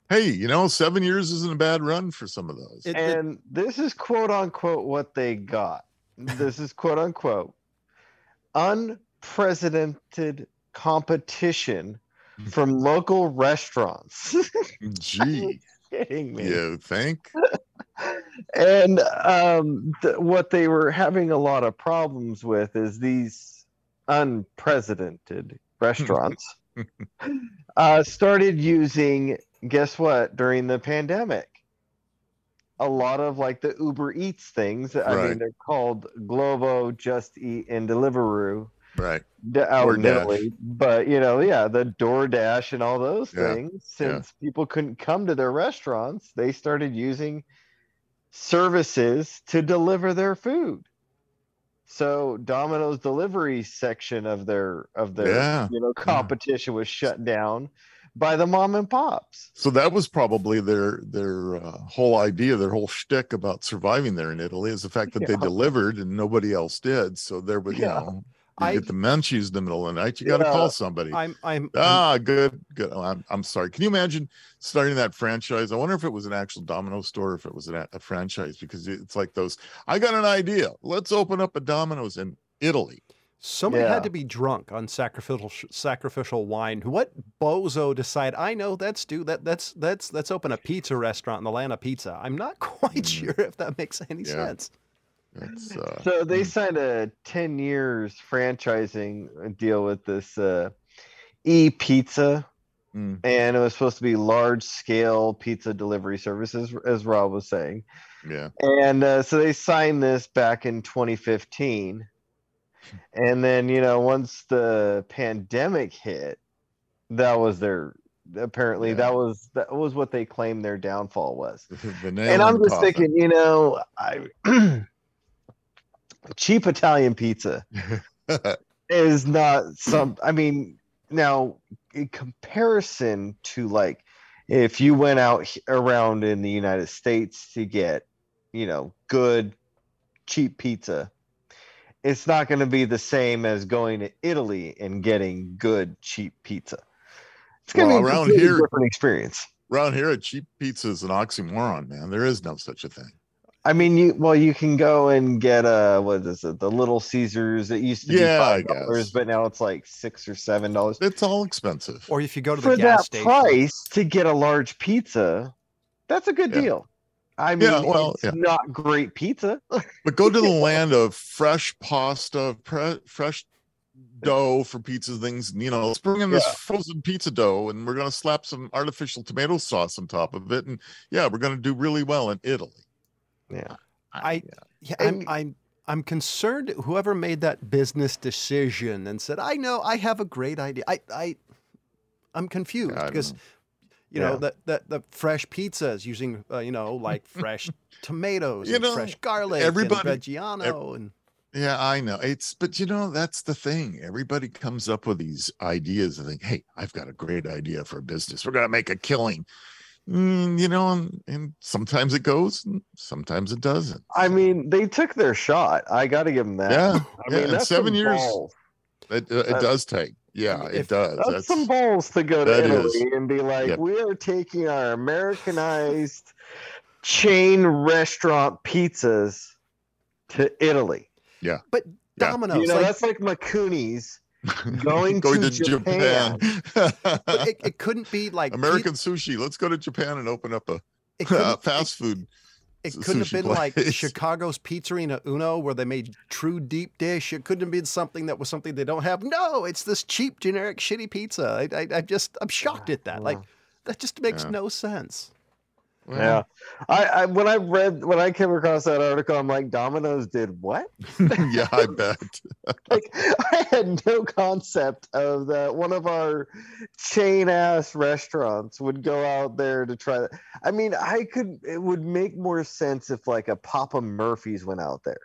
Hey, you know, seven years isn't a bad run for some of those. It- And this is quote unquote what they got. This is quote unquote unprecedented competition [LAUGHS] from local restaurants. [LAUGHS] Gee, kidding me? you think? And um, th- what they were having a lot of problems with is these unprecedented restaurants [LAUGHS] uh, started using guess what during the pandemic a lot of like the uber eats things i Right. mean they're called glovo just eat and deliveroo Right. d- out in Italy. But you know, yeah, the DoorDash and all those Yeah, things. yeah. Since people couldn't come to their restaurants, they started using services to deliver their food. So Domino's delivery section of their of their Yeah, you know competition was shut down by the mom and pops. So that was probably their their uh, whole idea, their whole shtick about surviving there in Italy is the fact that they delivered and nobody else did. So there was, you Yeah. know, I- get the munchies in the middle of the night, you got to Yeah. call somebody. I'm I'm, I'm Ah, good, good. Oh, I'm, I'm sorry. Can you imagine starting that franchise? I wonder if it was an actual Domino store, or if it was an, a franchise, because it's like those. I got an idea. Let's open up a Domino's in Italy. Somebody Yeah. had to be drunk on sacrificial sh- sacrificial wine. What bozo decide? I know that's do that. That's that's let's open a pizza restaurant in the land of pizza. I'm not [LAUGHS] quite Mm. sure if that makes any Yeah. sense. That's uh, So they hmm. signed a 10 years franchising deal with this uh, E Pizza, mm, and it was supposed to be large scale pizza delivery services, as Rob was saying. yeah. And uh, so they signed this back in 2015. And then, you know, once the pandemic hit, that was their apparently Yeah. that was that was what they claimed their downfall was. [LAUGHS] The and I'm just coffin. thinking, you know, I [CLEARS THROAT] cheap Italian pizza [LAUGHS] is not some I mean, now in comparison to like if you went out around in the United States to get, you know, good cheap pizza, it's not going to be the same as going to Italy and getting good cheap pizza. It's going to Well, be a around here- different experience. Around here, a cheap pizza is an oxymoron, man. There is no such a thing. I mean, you well, you can go and get uh what is it, the Little Caesars. It used to Yeah, be five dollars, but now it's like six or seven dollars. It's all expensive. Or if you go to the For gas that station, price to get a large pizza, that's a good Yeah. deal. I mean, Yeah, well, it's yeah. not great pizza. [LAUGHS] But go to the land of fresh pasta, pre- fresh dough for pizza things. You know, let's bring in this Yeah. frozen pizza dough, and we're gonna slap some artificial tomato sauce on top of it, and yeah, we're gonna do really well in Italy. Yeah. I yeah, And- I'm I'm I'm concerned whoever made that business decision and said, I know I have a great idea. I I I'm confused I because know. you know Yeah. that that the fresh pizzas using uh, you know like [LAUGHS] fresh tomatoes You and know, fresh garlic everybody- and Reggiano and Yeah, I know. It's but you know that's the thing. Everybody comes up with these ideas and think, "Hey, I've got a great idea for a business. We're gonna make a killing." Mm, you know, and, and sometimes it goes, and sometimes it doesn't. I mean, they took their shot. I got to give them that. Yeah, I yeah, mean, seven some years- balls. it, it does take. Yeah, If- it does. That's, That's, some balls to go to Italy is. and be like, Yep. we are taking our Americanized chain restaurant pizzas to Italy. Yeah, but Yeah. Domino's you know, like, that's like Makuni's [LAUGHS] going, to, Japan. but it, it couldn't be like American sushi. Let's go to Japan and open up a uh, [LAUGHS] fast food. It, it couldn't have been like. [LAUGHS] Chicago's Pizzeria Uno where they made true deep dish. It couldn't have been something that was something they don't have. No, it's this cheap generic shitty pizza. I, I, I just I'm shocked at that. Like that just makes Yeah. no sense. Yeah. I, I when I read when I came across that article, I'm like, Domino's did what? [LAUGHS] yeah, I bet. [LAUGHS] like I had no concept of that one of our chain ass restaurants would go out there to try that. I mean, I could it would make more sense if like a Papa Murphy's went out there.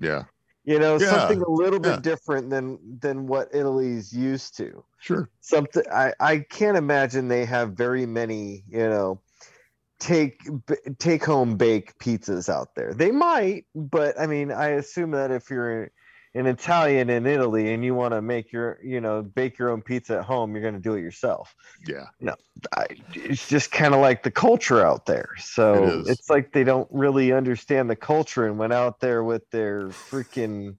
Yeah, You know, Yeah, something a little bit yeah. different than than what Italy's used to. sure. Something I I can't imagine they have very many, you know, take b- take home bake pizzas out there. They might, but I mean, I assume that if you're an Italian in Italy and you want to make your, you know, bake your own pizza at home, you're going to do it yourself. Yeah, I, it's just kind of like the culture out there. So It it's like they don't really understand the culture and went out there with their freaking.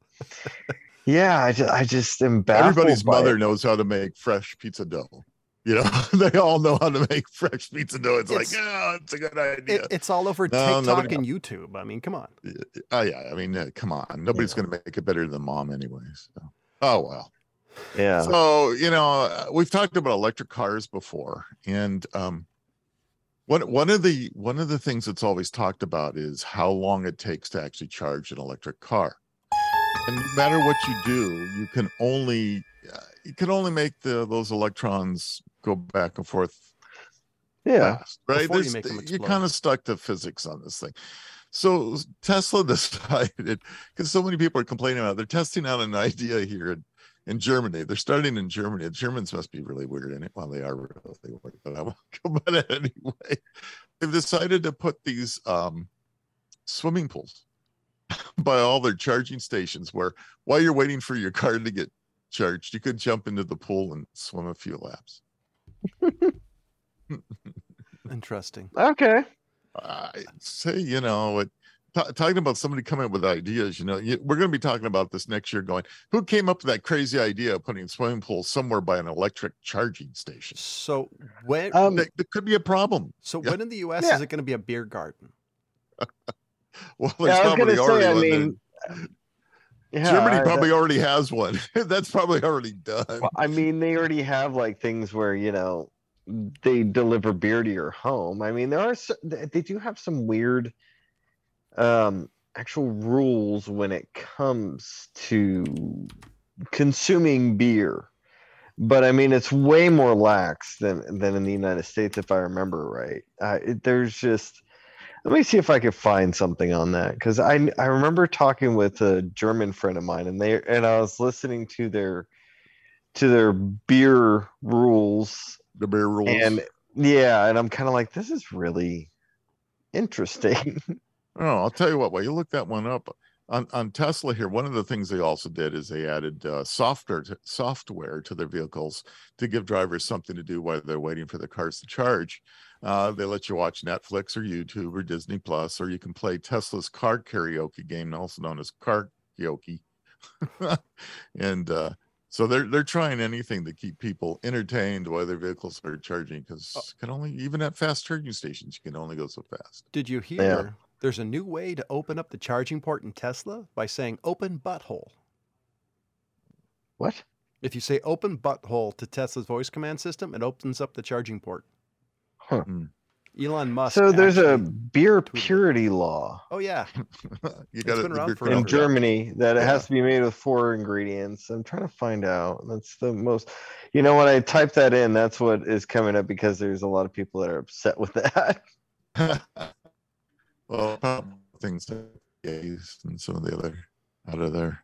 [LAUGHS] yeah, I just, I just am baffled. everybody's mother it. knows how to make fresh pizza dough. You know, [LAUGHS] they all know how to make fresh pizza dough. It's, like, It's- yeah, it's a good idea. It, it's all over No, TikTok nobody- and YouTube. I mean, come on. oh yeah, I mean, uh, come on, nobody's going to make it better than mom, anyways. So. Oh well. Yeah. So you know, uh, we've talked about electric cars before, and um, one one of the one of the things that's always talked about is how long it takes to actually charge an electric car. And no matter what you do, you can only you can only make the those electrons go back and forth Yeah. fast, right? You you're kind of stuck to physics on this thing. So Tesla [LAUGHS] decided because so many people are complaining about it, they're testing out an idea here in, in Germany. They're starting in Germany. The Germans must be really weird in it. Well, they are really weird, but I won't go about it [LAUGHS] anyway. They've decided to put these um, swimming pools [LAUGHS] by all their charging stations where while you're waiting for your car to get charged, you could jump into the pool and swim a few laps. [LAUGHS] Interesting. Okay. I say, you know, it, ta- talking about somebody coming up with ideas, you know, you, we're going to be talking about this next year. Going, who came up with that crazy idea of putting a swimming pools somewhere by an electric charging station? So when Um, That, that could be a problem. so yeah. when in the US Yeah. is it going to be a beer garden? [LAUGHS] Well, Yeah, there's I was probably gonna already say, I one there. mean, yeah, Germany I- probably already has one. [LAUGHS] That's probably already done. Well, I mean, they already have like things where you know they deliver beer to your home. I mean, there are they do have some weird um actual rules when it comes to consuming beer. But I mean, it's way more lax than than in the United States, if I remember right. Uh, it, there's just let me see if I could find something on that because I I remember talking with a German friend of mine, and they and I was listening to their to their beer rules The beer rules. and yeah and i'm kind of like this is really interesting [LAUGHS] Oh, I'll tell you what. While you look that one up on, on Tesla here, one of the things they also did is they added uh, software to, software to their vehicles to give drivers something to do while they're waiting for their cars to charge. Uh, they let you watch Netflix or YouTube or Disney Plus, or you can play Tesla's car karaoke game, also known as car karaoke. [LAUGHS] and uh, so they're they're trying anything to keep people entertained while their vehicles are charging because can only even at fast charging stations you can only go so fast. Did you hear there's a new way to open up the charging port in Tesla by saying open butthole? what If you say open butthole to Tesla's voice command system, it opens up the charging port. Huh. Hmm. Elon Musk. So there's a actually- beer tweeted purity law Oh yeah, [LAUGHS] you got been around it forever. in Oh, yeah. Germany that it Yeah. has to be made with four ingredients. I'm trying to find out. That's the most. You know, when I type that in, that's what is coming up because there's a lot of people that are upset with that. [LAUGHS] [LAUGHS] well, probably things like gays and some of the other out of there.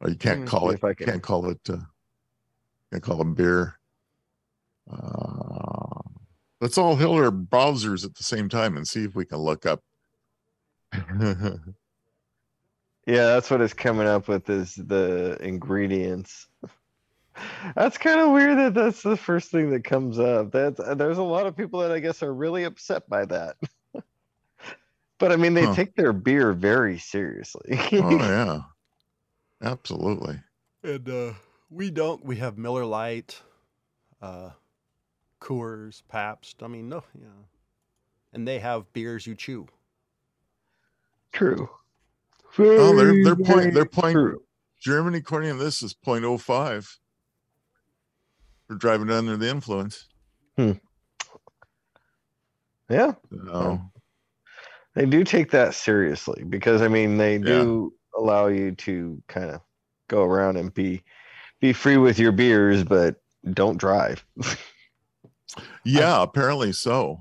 Or you can't me call it. if I can- Can't call it. Uh, can't call them beer. Uh, let's all hit our browsers at the same time and see if we can look up. [LAUGHS] Yeah, that's what it's coming up with is the ingredients. That's kind of weird that that's the first thing that comes up. That's there's a lot of people that I guess are really upset by that. [LAUGHS] But I mean, they Huh. take their beer very seriously. oh [LAUGHS] yeah, absolutely. and uh, we don't. We have Miller Lite, uh, Coors, Pabst. I mean, no, yeah, and they have beers you chew. True. Oh, they're they're Very, point they're very point true. Germany according to this is 0.05 for driving under the influence. Hmm. Yeah, So, they do take that seriously because I mean they Yeah. do allow you to kind of go around and be be free with your beers, but don't drive. [LAUGHS] yeah, apparently so.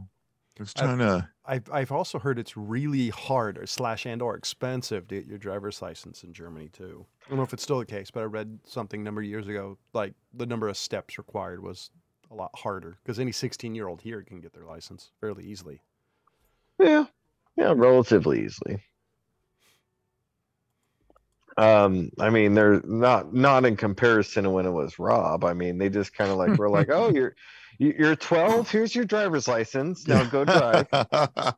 I was I- trying to I've I've also heard it's really hard or slash and or expensive to get your driver's license in Germany too. I don't know if it's still the case, but I read something a number of years ago, like the number of steps required was a lot harder because any 16 year old here can get their license fairly easily. Yeah, yeah, relatively easily. Um, I mean, they're not not in comparison to when it was Rob. I mean, they just kind of like were like, [LAUGHS] "Oh, you're you- you're 12. Here's your driver's license. Now go drive." [LAUGHS]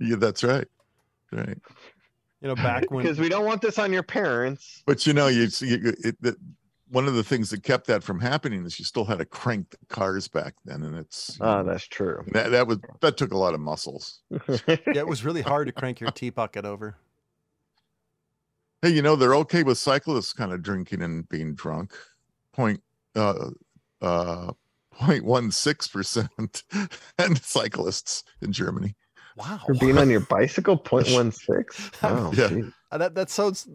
yeah, that's right. Right. You know, back when Because we don't want this on your parents. But you know, you see you- it, that one of the things that kept that from happening is you still had to crank the cars back then, and it's you Oh, that's true. that that was that took a lot of muscles. [LAUGHS] yeah, it was really hard to crank your tea bucket over. Hey, you know, they're okay with cyclists kind of drinking and being drunk. Point uh uh 0.16 percent [LAUGHS] and cyclists in Germany. Wow, For being on your [LAUGHS] bicycle, 0.16. [LAUGHS] Oh, Yeah. Uh, that that sounds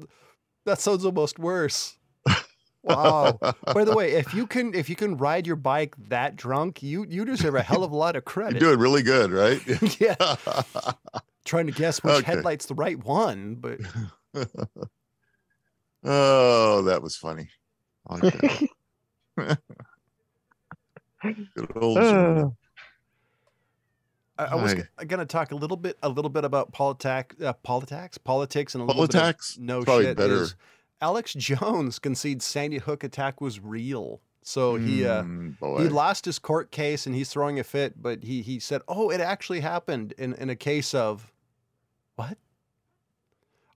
that sounds almost worse. Wow. By the way, if you can if you can ride your bike that drunk, you you deserve a hell of a lot of credit. You're doing really good, right? yeah. Trying to guess which Okay. headlight's the right one, but oh, that was funny. I like that. Good old Uh, I, I was Hi. going to talk a little bit a little bit about politic uh, politics, politics, and a little Politics? bit of no Probably shit. better. Is Alex Jones concedes Sandy Hook attack was real, so he uh, Mm, he lost his court case and he's throwing a fit, but he he said, "Oh, it actually happened in in a case of what."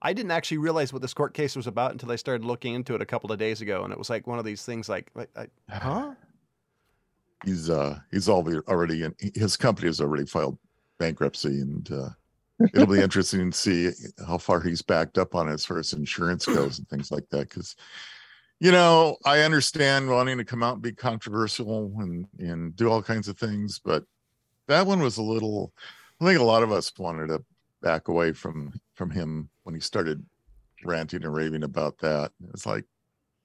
I didn't actually realize what this court case was about until I started looking into it a couple of days ago, and it was like one of these things, like, like I, [SIGHS] huh? He's uh he's already already in his company has already filed bankruptcy and uh it'll be [LAUGHS] interesting to see how far he's backed up on it as far as insurance goes and things like that because you know i understand wanting to come out and be controversial and and do all kinds of things but that one was a little i think a lot of us wanted to back away from from him when he started ranting and raving about that. It's like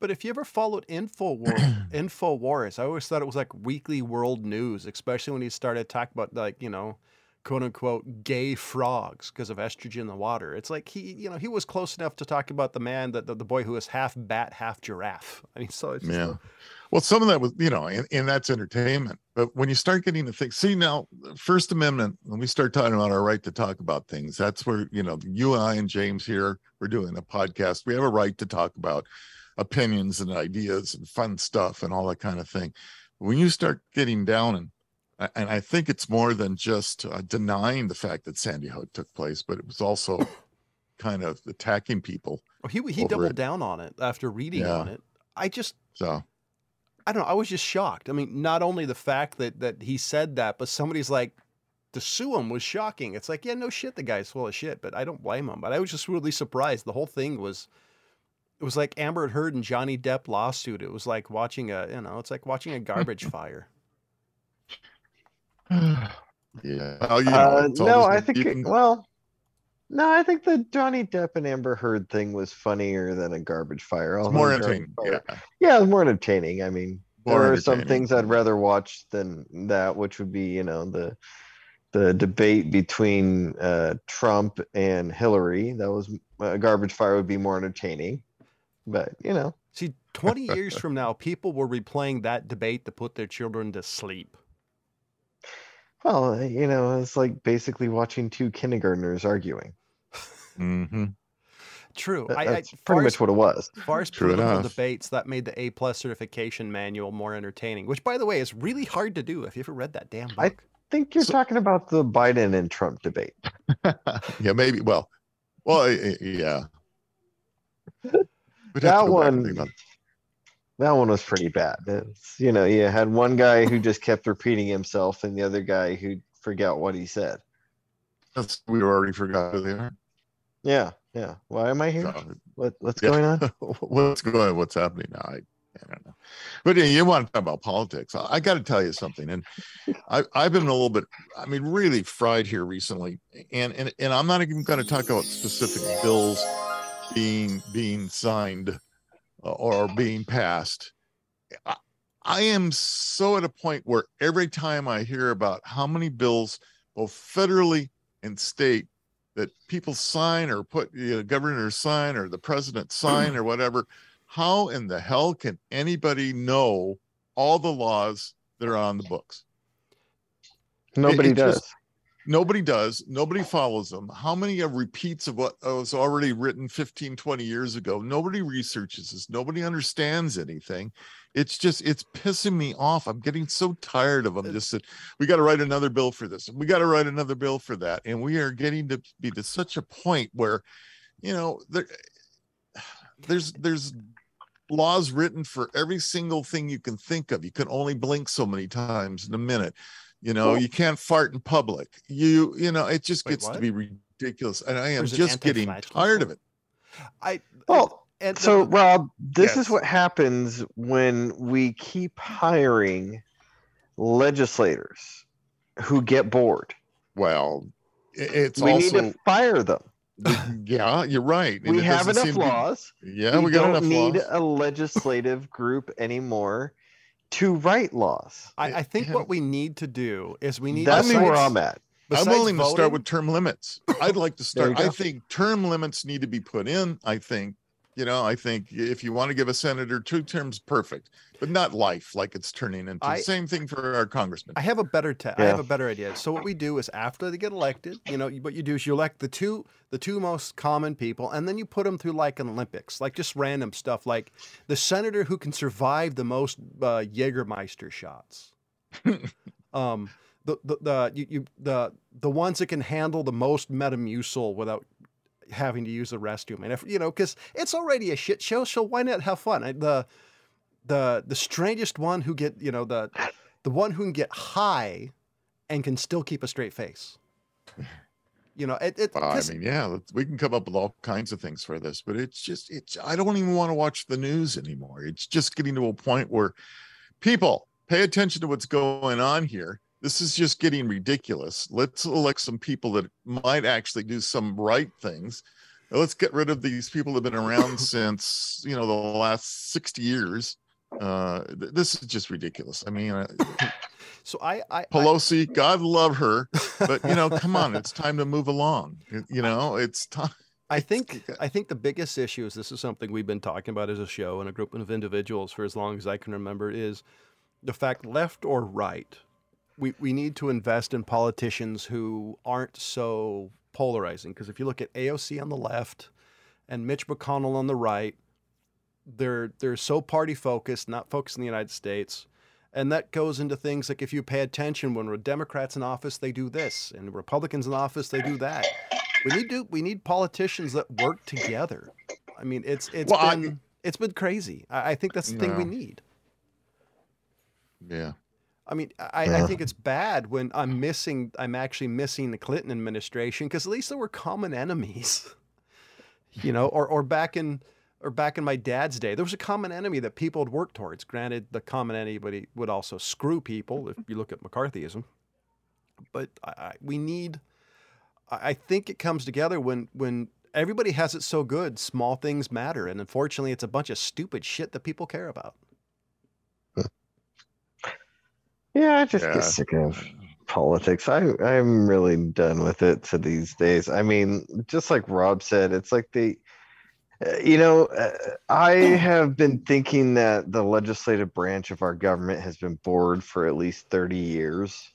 But if you ever followed Infowars, [COUGHS] Infowars, I always thought it was like weekly world news, especially when he started talking about like you know, quote unquote, gay frogs because of estrogen in the water. It's like he, you know, he was close enough to talk about the man that the, the boy who was half bat, half giraffe. [LAUGHS] I mean, so it's Yeah. Well, some of that was, you know, and, and that's entertainment. But when you start getting to think, see now, First Amendment, when we start talking about our right to talk about things, that's where, you know, you and I and James here, we're doing a podcast. We have a right to talk about opinions and ideas and fun stuff and all that kind of thing. When you start getting down and and I think it's more than just uh, denying the fact that Sandy Hook took place, but it was also [LAUGHS] kind of attacking people. Oh, he he doubled it. down on it after reading Yeah. on it. I just So I don't know. I was just shocked. I mean, not only the fact that that he said that, but somebody's like to sue him was shocking. It's like, yeah, no shit, the guy's full of shit, but I don't blame him. But I was just really surprised. The whole thing was it was like Amber Heard and Johnny Depp lawsuit. It was like watching a, you know, it's like watching a garbage [LAUGHS] fire. [SIGHS] Yeah. Well, you know, Uh, no, I think it- well, no, I think the Johnny Depp and Amber Heard thing was funnier than a garbage fire. it's more entertaining. Fire- Yeah. Yeah, it was more entertaining. I mean, More there are some things I'd rather watch than that, which would be, you know, the the debate between uh, Trump and Hillary. That was a garbage fire would be more entertaining. But you know, See, 20 years from now, people will replaying that debate to put their children to sleep. well, uh, you know, it's like basically watching two kindergartners arguing. hmm True. That- I, I, That's far pretty as- much what it was. As far as True political enough. debates, that made the A plus certification manual more entertaining. Which, by the way, is really hard to do. If you ever read that damn book, I think you're So- talking about the Biden and Trump debate. [LAUGHS] yeah, maybe. Well, well, yeah. We'd That go back and one- That one was pretty bad. It's, you know, you had one guy who just kept repeating himself and the other guy who forgot what he said. That's, we already forgot who they are. Yeah, yeah. Why am I here? What what's yeah. going on? [LAUGHS] what's going what's happening now I, I don't know but yeah, you want to talk about politics i, I got to tell you something and I, i've been a little bit i mean really fried here recently and and, and i'm not even going to talk about specific bills being being signed uh, or being passed I, I am so at a point where every time i hear about how many bills both federally and state that people sign or put you know, governors sign or the president sign or whatever how in the hell can anybody know all the laws that are on the books Nobody it does. just- nobody does. Nobody follows them. How many are repeats of what oh, was already written 15 20 years ago? Nobody researches this. Nobody understands anything. It's just it's pissing me off. I'm getting so tired of them uh, just that we got to write another bill for this. And we got to write another bill for that. And we are getting to be to such a point where you know there [SIGHS] there's there's laws written for every single thing you can think of. You can only blink so many times in a minute you know Well- you can't fart in public you you know it just Wait, gets to be ridiculous and i am There's just getting tired of it I Well, and the- so Rob, this Yes. is what happens when we keep hiring legislators who get bored. well it's we also need to fire them. yeah you're right We have enough seem to be- laws. yeah we, got enough. don't enough need laws a legislative group anymore to write laws. I, I think Yeah. what we need to do is we need That's to where I'm at. I'm besides willing to start with term limits. I'd like to start. I think term limits need to be put in. I think, you know, I think if you want to give a senator two terms, perfect, but not life like it's turning into. I- Same thing for our congressman. I have a better te- I have a better idea. So what we do is after they get elected, you know, what you do is you elect the two the two most common people, and then you put them through like an Olympics, like just random stuff, like the senator who can survive the most uh, Jägermeister shots. [LAUGHS] um, the the the you, you the the ones that can handle the most Metamucil without having to use the restroom, and if you know, because it's already a shit show, so why not have fun? I- The the the strangest one who get you know the the one who can get high and can still keep a straight face. You know, it, it I mean, yeah, we can come up with all kinds of things for this, but it's just, it's, I don't even want to watch the news anymore. It's just getting to a point where people pay attention to what's going on here. This is just getting ridiculous. Let's elect some people that might actually do some right things. Let's get rid of these people that have been around [LAUGHS] since, you know, the last 60 years. Uh, th- this is just ridiculous. I mean, uh, [LAUGHS] so I I, I Pelosi, God love her, but you know, come on, it's [LAUGHS] time to move along. You know, it's time. I think I think the biggest issue is this is something we've been talking about as a show and a group of individuals for as long as I can remember is the fact left or right we, we need to invest in politicians who aren't so polarizing because if you look at AOC on the left and Mitch McConnell on the right they're they're so party focused not focused in the United States and that goes into things like if you pay attention when Democrats in office they do this and Republicans in office they do that we need to we need politicians that work together. I mean, it's it's Well, I- been it's been crazy. I, I think that's the thing we need. Yeah. I mean, I, I think it's bad when I'm missing. I'm actually missing the Clinton administration because at least there were common enemies, [LAUGHS] you know. Or or back in or back in my dad's day, there was a common enemy that people would work towards. Granted, the common enemy would also screw people. If you look at McCarthyism, but I, I, we need. I I think it comes together when when everybody has it so good. Small things matter, and unfortunately, it's a bunch of stupid shit that people care about. Yeah, I just Yeah. get sick of politics. I I'm really done with it to these days. I mean, just like Rob said, it's like the uh, you know, uh, I have been thinking that the legislative branch of our government has been bored for at least 30 years.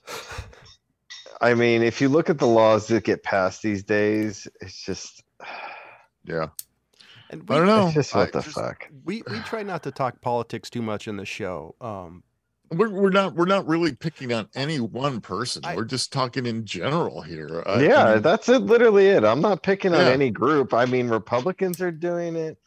I mean, if you look at the laws that get passed these days, it's just [SIGHS] yeah. And I don't know. it's just I what the just- fuck. We we try not to talk politics too much in the show. Um, We're, we're not we're not really picking on any one person. I- we're just talking in general here. I- I Yeah, mean, that's it. Literally it. I'm not picking on any group. I mean, Republicans are doing it.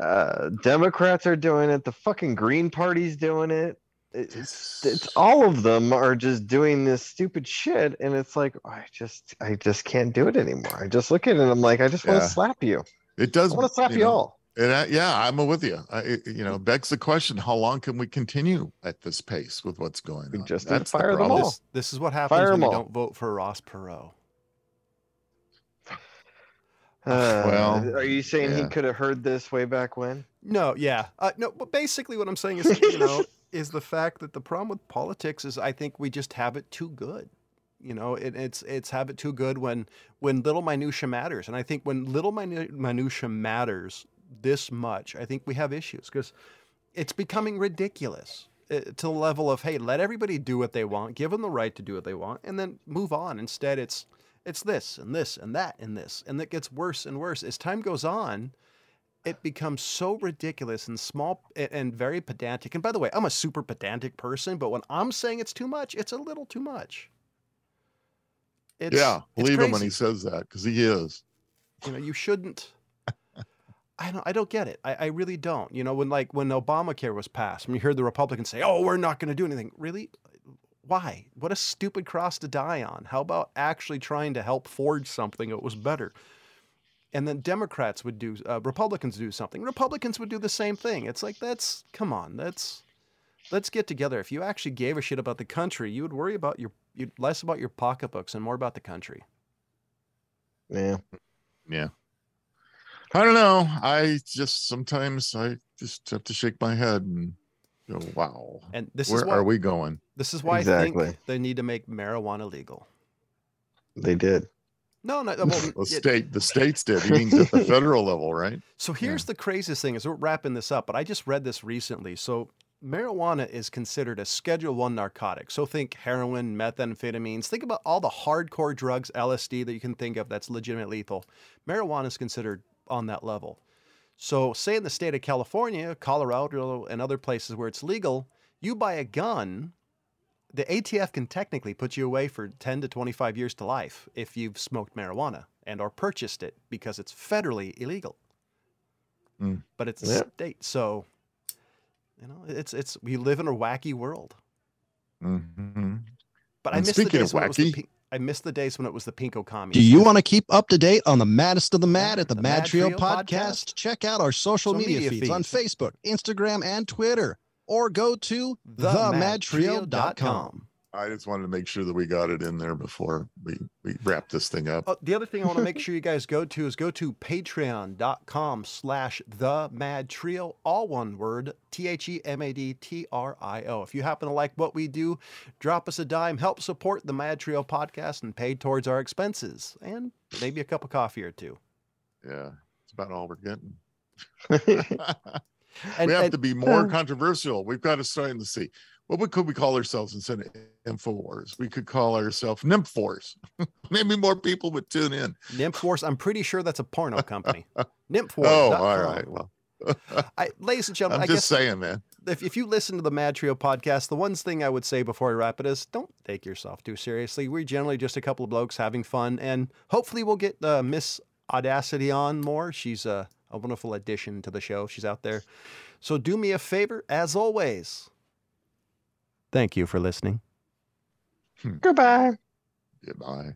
Uh, Democrats are doing it. The fucking Green Party's doing it. It's, it's all of them are just doing this stupid shit. And it's like, I just, I just can't do it anymore. I just look at it and I'm like, I just want to Yeah. slap you. it does I want to slap you know, all. And I, yeah, I'm with you. I, it- you know, begs the question: How long can we continue at this pace with what's going We on? just need to That's the them problem. all. this this is what happens Fire when 'em you all. don't vote for Ross Perot. [SIGHS] Uh, [SIGHS] well, are you saying he could have heard this way back when? No, yeah, uh, no. But basically, what I'm saying is, you know, [LAUGHS] is the fact that the problem with politics is I think we just have it too good. You know, it, it's it's have it too good when when little minutia matters, and I think when little minu- minutia matters this much, I think we have issues because it's becoming ridiculous uh, to the level of hey, let everybody do what they want, give them the right to do what they want, and then move on. Instead, it's it's this and this and that and this, and it gets worse and worse as time goes on it becomes so ridiculous and small and very pedantic. And by the way, I'm a super pedantic person, but when I'm saying it's too much, it's a little too much. It's, yeah, believe him when he says that because he is. You know, you shouldn't. I don't. I don't get it. I, I really don't. You know, when like when Obamacare was passed, when you heard the Republicans say, "Oh, we're not going to do anything," really, why? What a stupid cross to die on. How about actually trying to help forge something that was better? And then Democrats would do, uh, Republicans do something. Republicans would do the same thing. It's like that's come on. That's let's get together. If you actually gave a shit about the country, you would worry about your you less about your pocketbooks and more about the country. Yeah. Yeah. I don't know. I just sometimes I just have to shake my head and go, "Wow, And this is where why are we going?" This is why I Exactly. think they need to make marijuana legal. They did. No, no. [LAUGHS] Well, The state, the states did. He means at the [LAUGHS] federal level, right? so here's the craziest thing: is we're wrapping this up, but I just read this recently. So marijuana is considered a Schedule One narcotic. So think heroin, methamphetamines. Think about all the hardcore drugs, LSD that you can think of that's legitimate lethal. Marijuana is considered on that level. So say in the state of California, Colorado, and other places where it's legal, you buy a gun. The ATF can technically put you away for 10 to 25 years to life if you've smoked marijuana and or purchased it because it's federally illegal. Mm. But it's a state, so you know, it's it's we live in a wacky world. hmm But I And miss the speaking of days when it was the wacky- pink, I miss the days when it was the pinko commies. Do you want to keep up to date on the maddest of the mad at the, the Mad, Mad Trio, Trio podcast? podcast. Check out our social Social media, media feeds, on. Facebook, Instagram, and Twitter, or go to themadtrio.com. I just wanted to make sure that we got it in there before we we wrap this thing up. Oh, the other thing I want to make [LAUGHS] sure you guys go to is go to patreon.com slash the mad trio, all one word, T H E M A D T R I O. If you happen to like what we do, drop us a dime, help support the Mad Trio podcast and pay towards our expenses and maybe a cup of coffee or two. Yeah, it's about all we're getting. [LAUGHS] [LAUGHS] And, we have and- to be more Uh, [CLEARS THROAT] controversial. We've got to start in the see what would, could we call ourselves instead of Infowars? We could call ourselves Nymph Wars. [LAUGHS] Maybe more people would tune in. Nymph Force, I'm pretty sure that's a porno company. [LAUGHS] Nymph Oh, all right. Well, [LAUGHS] I, ladies and gentlemen, I'm I just saying, man. if, if you listen to the Mad Trio podcast, the one thing I would say before I wrap it is don't take yourself too seriously. We're generally just a couple of blokes having fun, and hopefully we'll get uh, Miss Audacity on more. She's a, a wonderful addition to the show. She's out there. So do me a favor, as always. Thank you for listening. Hmm. Goodbye. Goodbye.